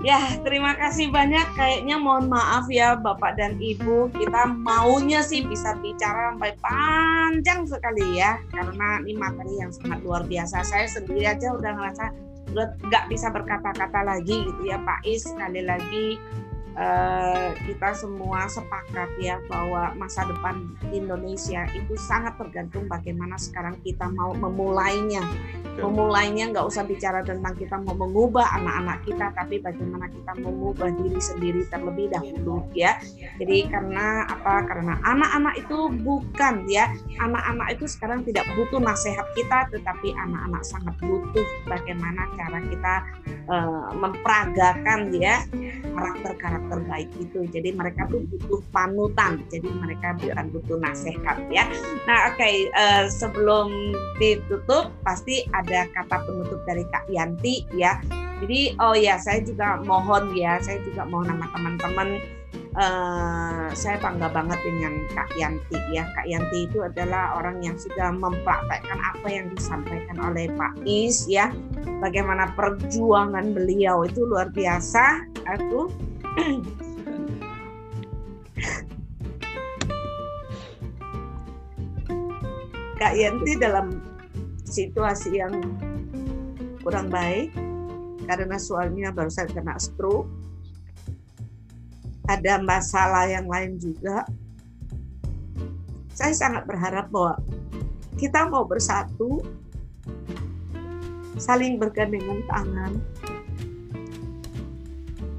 Ya, terima kasih banyak. Kayaknya mohon maaf ya Bapak dan Ibu, kita maunya sih bisa bicara sampai panjang sekali ya, karena ini materi yang sangat luar biasa. Saya sendiri aja udah ngerasa udah nggak bisa berkata-kata lagi gitu ya Pak Is. Sekali lagi Uh, kita semua sepakat ya bahwa masa depan Indonesia itu sangat tergantung bagaimana sekarang kita mau memulainya. Memulainya nggak usah bicara tentang kita mau mengubah anak-anak kita tapi bagaimana kita mengubah diri sendiri terlebih dahulu ya. Jadi karena apa? Karena anak-anak itu bukan ya. Anak-anak itu sekarang tidak butuh nasihat kita tetapi anak-anak sangat butuh bagaimana cara kita uh, memperagakan ya karakter-karakter baik itu jadi mereka tuh butuh panutan jadi mereka bukan butuh nasihat ya nah oke okay, uh, eh, sebelum ditutup pasti ada ada kata penutup dari Kak Yanti ya. Jadi oh ya saya juga mohon ya, saya juga mohon sama teman-teman uh, saya bangga banget dengan Kak Yanti ya. Kak Yanti itu adalah orang yang sudah mempraktekkan apa yang disampaikan oleh Pak Is ya. Bagaimana perjuangan beliau itu luar biasa. Aku Kak Yanti dalam situasi yang kurang baik karena suaminya baru saja kena stroke. Ada masalah yang lain juga. Saya sangat berharap bahwa kita mau bersatu, saling bergandengan tangan,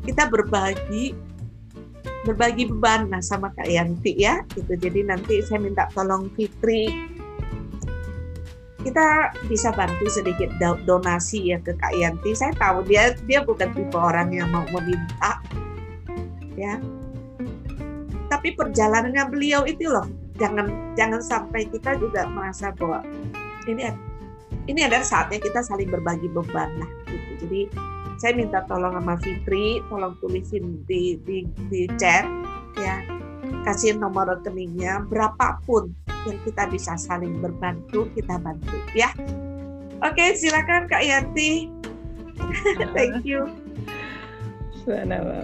kita berbagi berbagi beban lah sama Kak Yanti ya gitu. Jadi nanti saya minta tolong Fitri kita bisa bantu sedikit donasi ya ke Kak Yanti. Saya tahu dia dia bukan tipe orang yang mau meminta, ya. Tapi perjalanannya beliau itu loh, jangan jangan sampai kita juga merasa bahwa ini ini adalah saatnya kita saling berbagi beban lah gitu. Jadi saya minta tolong sama Fitri, tolong tulisin di di, di chat ya, kasih nomor rekeningnya berapapun yang kita bisa saling berbantu, kita bantu ya. Oke, silakan Kak Yanti. Thank you.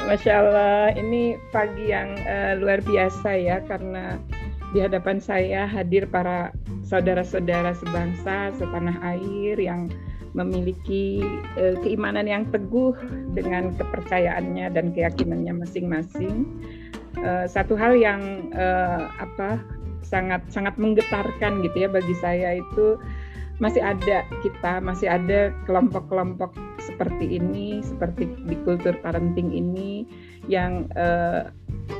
Masya Allah, ini pagi yang uh, luar biasa ya karena di hadapan saya hadir para saudara-saudara sebangsa setanah air yang memiliki uh, keimanan yang teguh dengan kepercayaannya dan keyakinannya masing-masing. Uh, satu hal yang uh, apa sangat sangat menggetarkan gitu ya bagi saya itu masih ada kita masih ada kelompok-kelompok seperti ini seperti di kultur parenting ini yang uh,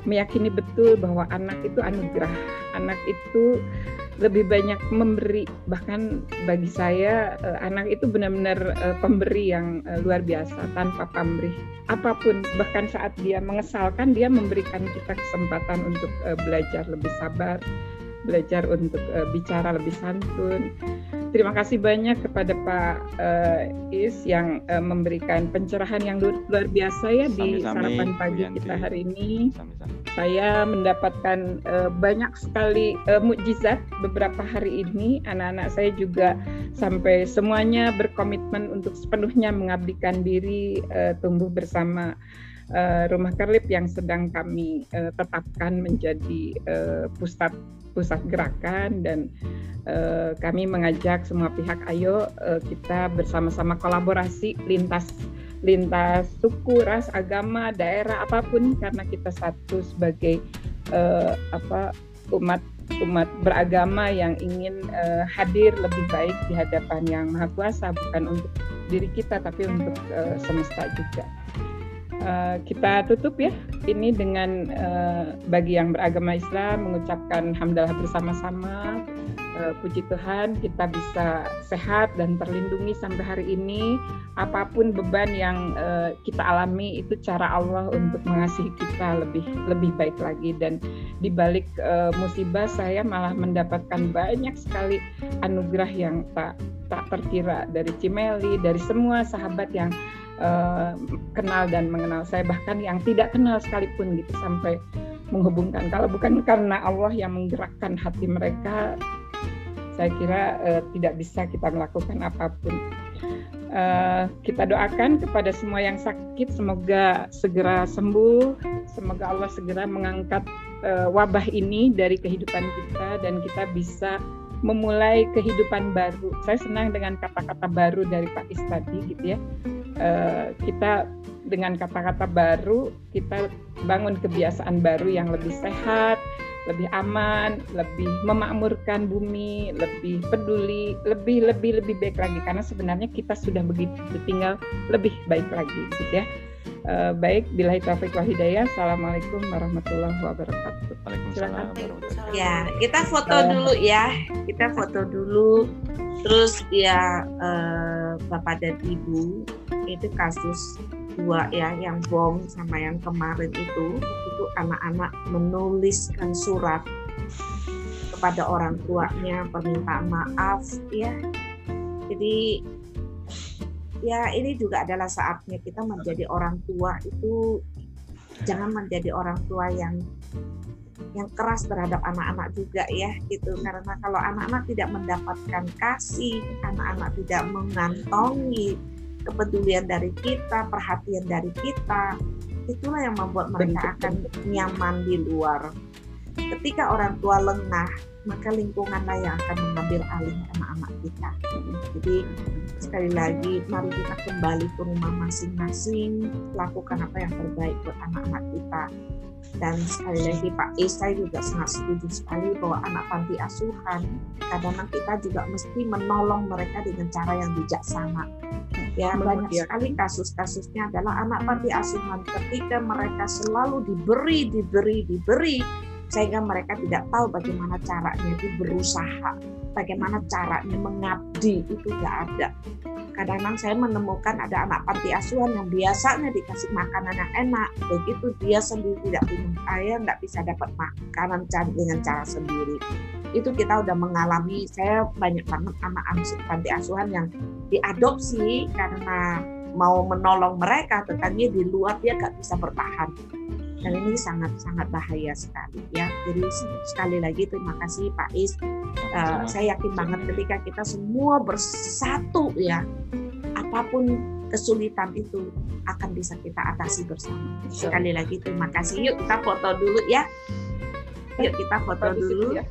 meyakini betul bahwa anak itu anugerah anak itu lebih banyak memberi. Bahkan bagi saya uh, anak itu benar-benar uh, pemberi yang uh, luar biasa tanpa pamrih apa pun. Bahkan saat dia mengesalkan dia memberikan kita kesempatan untuk belajar lebih sabar belajar untuk uh, bicara lebih santun. Terima kasih banyak kepada Pak uh, Is yang uh, memberikan pencerahan yang luar biasa ya di sarapan pagi kita hari ini. Sami-sami. Saya mendapatkan uh, banyak sekali uh, mukjizat beberapa hari ini. Anak-anak saya juga sampai semuanya berkomitmen untuk sepenuhnya mengabdikan diri uh, tumbuh bersama uh, rumah kerlip yang sedang kami uh, tetapkan menjadi uh, pusat pusat gerakan dan uh, kami mengajak semua pihak ayo uh, kita bersama-sama kolaborasi lintas lintas suku, ras, agama, daerah apa pun karena kita satu sebagai uh, apa umat umat beragama yang ingin uh, hadir lebih baik di hadapan yang maha kuasa bukan untuk diri kita tapi untuk uh, semesta juga. Uh, kita tutup ya ini dengan uh, bagi yang beragama Islam mengucapkan hamdalah bersama-sama. Uh, puji Tuhan kita bisa sehat dan terlindungi sampai hari ini. Apa pun beban yang uh, kita alami itu cara Allah untuk mengasihi kita lebih lebih baik lagi. Dan di balik uh, musibah saya malah mendapatkan banyak sekali anugerah yang tak tak terkira dari Cimeli dari semua sahabat yang uh, kenal dan mengenal saya bahkan yang tidak kenal sekalipun gitu sampai menghubungkan. Kalau bukan karena Allah yang menggerakkan hati mereka saya kira uh, tidak bisa kita melakukan apa pun. Uh, kita doakan kepada semua yang sakit semoga segera sembuh semoga Allah segera mengangkat uh, wabah ini dari kehidupan kita dan kita bisa memulai kehidupan baru. Saya senang dengan kata-kata baru dari Pak Is tadi gitu ya. Uh, kita dengan kata-kata baru kita bangun kebiasaan baru yang lebih sehat, lebih aman, lebih memakmurkan bumi, lebih peduli, lebih lebih lebih baik lagi karena sebenarnya kita sudah begitu tinggal lebih baik lagi gitu ya. Uh, baik, bila taufik wal hidayah. Assalamualaikum warahmatullahi wabarakatuh. Waalaikumsalam Ya, kita foto uh, dulu ya. Kita foto dulu. Terus ya uh, Bapak dan Ibu itu kasus dua ya yang bom sama yang kemarin itu itu anak-anak menuliskan surat kepada orang tuanya permintaan maaf ya. Jadi ya ini juga adalah saatnya kita menjadi orang tua itu jangan menjadi orang tua yang yang keras terhadap anak-anak juga ya gitu. Karena kalau anak-anak tidak mendapatkan kasih anak-anak tidak mengantongi kepedulian dari kita perhatian dari kita itulah yang membuat mereka akan nyaman di luar. Ketika orang tua lengah maka lingkunganlah yang akan mengambil alih anak-anak kita. Jadi sekali lagi mari kita kembali ke rumah masing-masing, lakukan apa yang terbaik buat anak-anak kita. Dan sekali lagi Pak Is, saya juga sangat setuju sekali bahwa anak panti asuhan kadang kita juga mesti menolong mereka dengan cara yang bijaksana. Ya banyak sekali kasus-kasusnya adalah anak panti asuhan ketika mereka selalu diberi, diberi, diberi sehingga mereka tidak tahu bagaimana caranya itu berusaha, bagaimana caranya mengabdi itu tidak ada. Kadang-kadang saya menemukan ada anak panti asuhan yang biasanya dikasih makanan yang enak, begitu dia sendiri tidak punya ayah, nggak bisa dapat makanan dengan cara sendiri. Itu kita udah mengalami, saya banyak banget anak-anak panti asuhan yang diadopsi karena mau menolong mereka, tetapi di luar dia nggak bisa bertahan dan ini sangat-sangat bahaya sekali ya. Jadi sekali lagi terima kasih Pak Is. Uh, saya yakin banget ketika kita semua bersatu ya, apa pun kesulitan itu akan bisa kita atasi bersama. Sekali lagi terima kasih. Yuk kita foto dulu ya. Yuk kita foto dulu. Ya.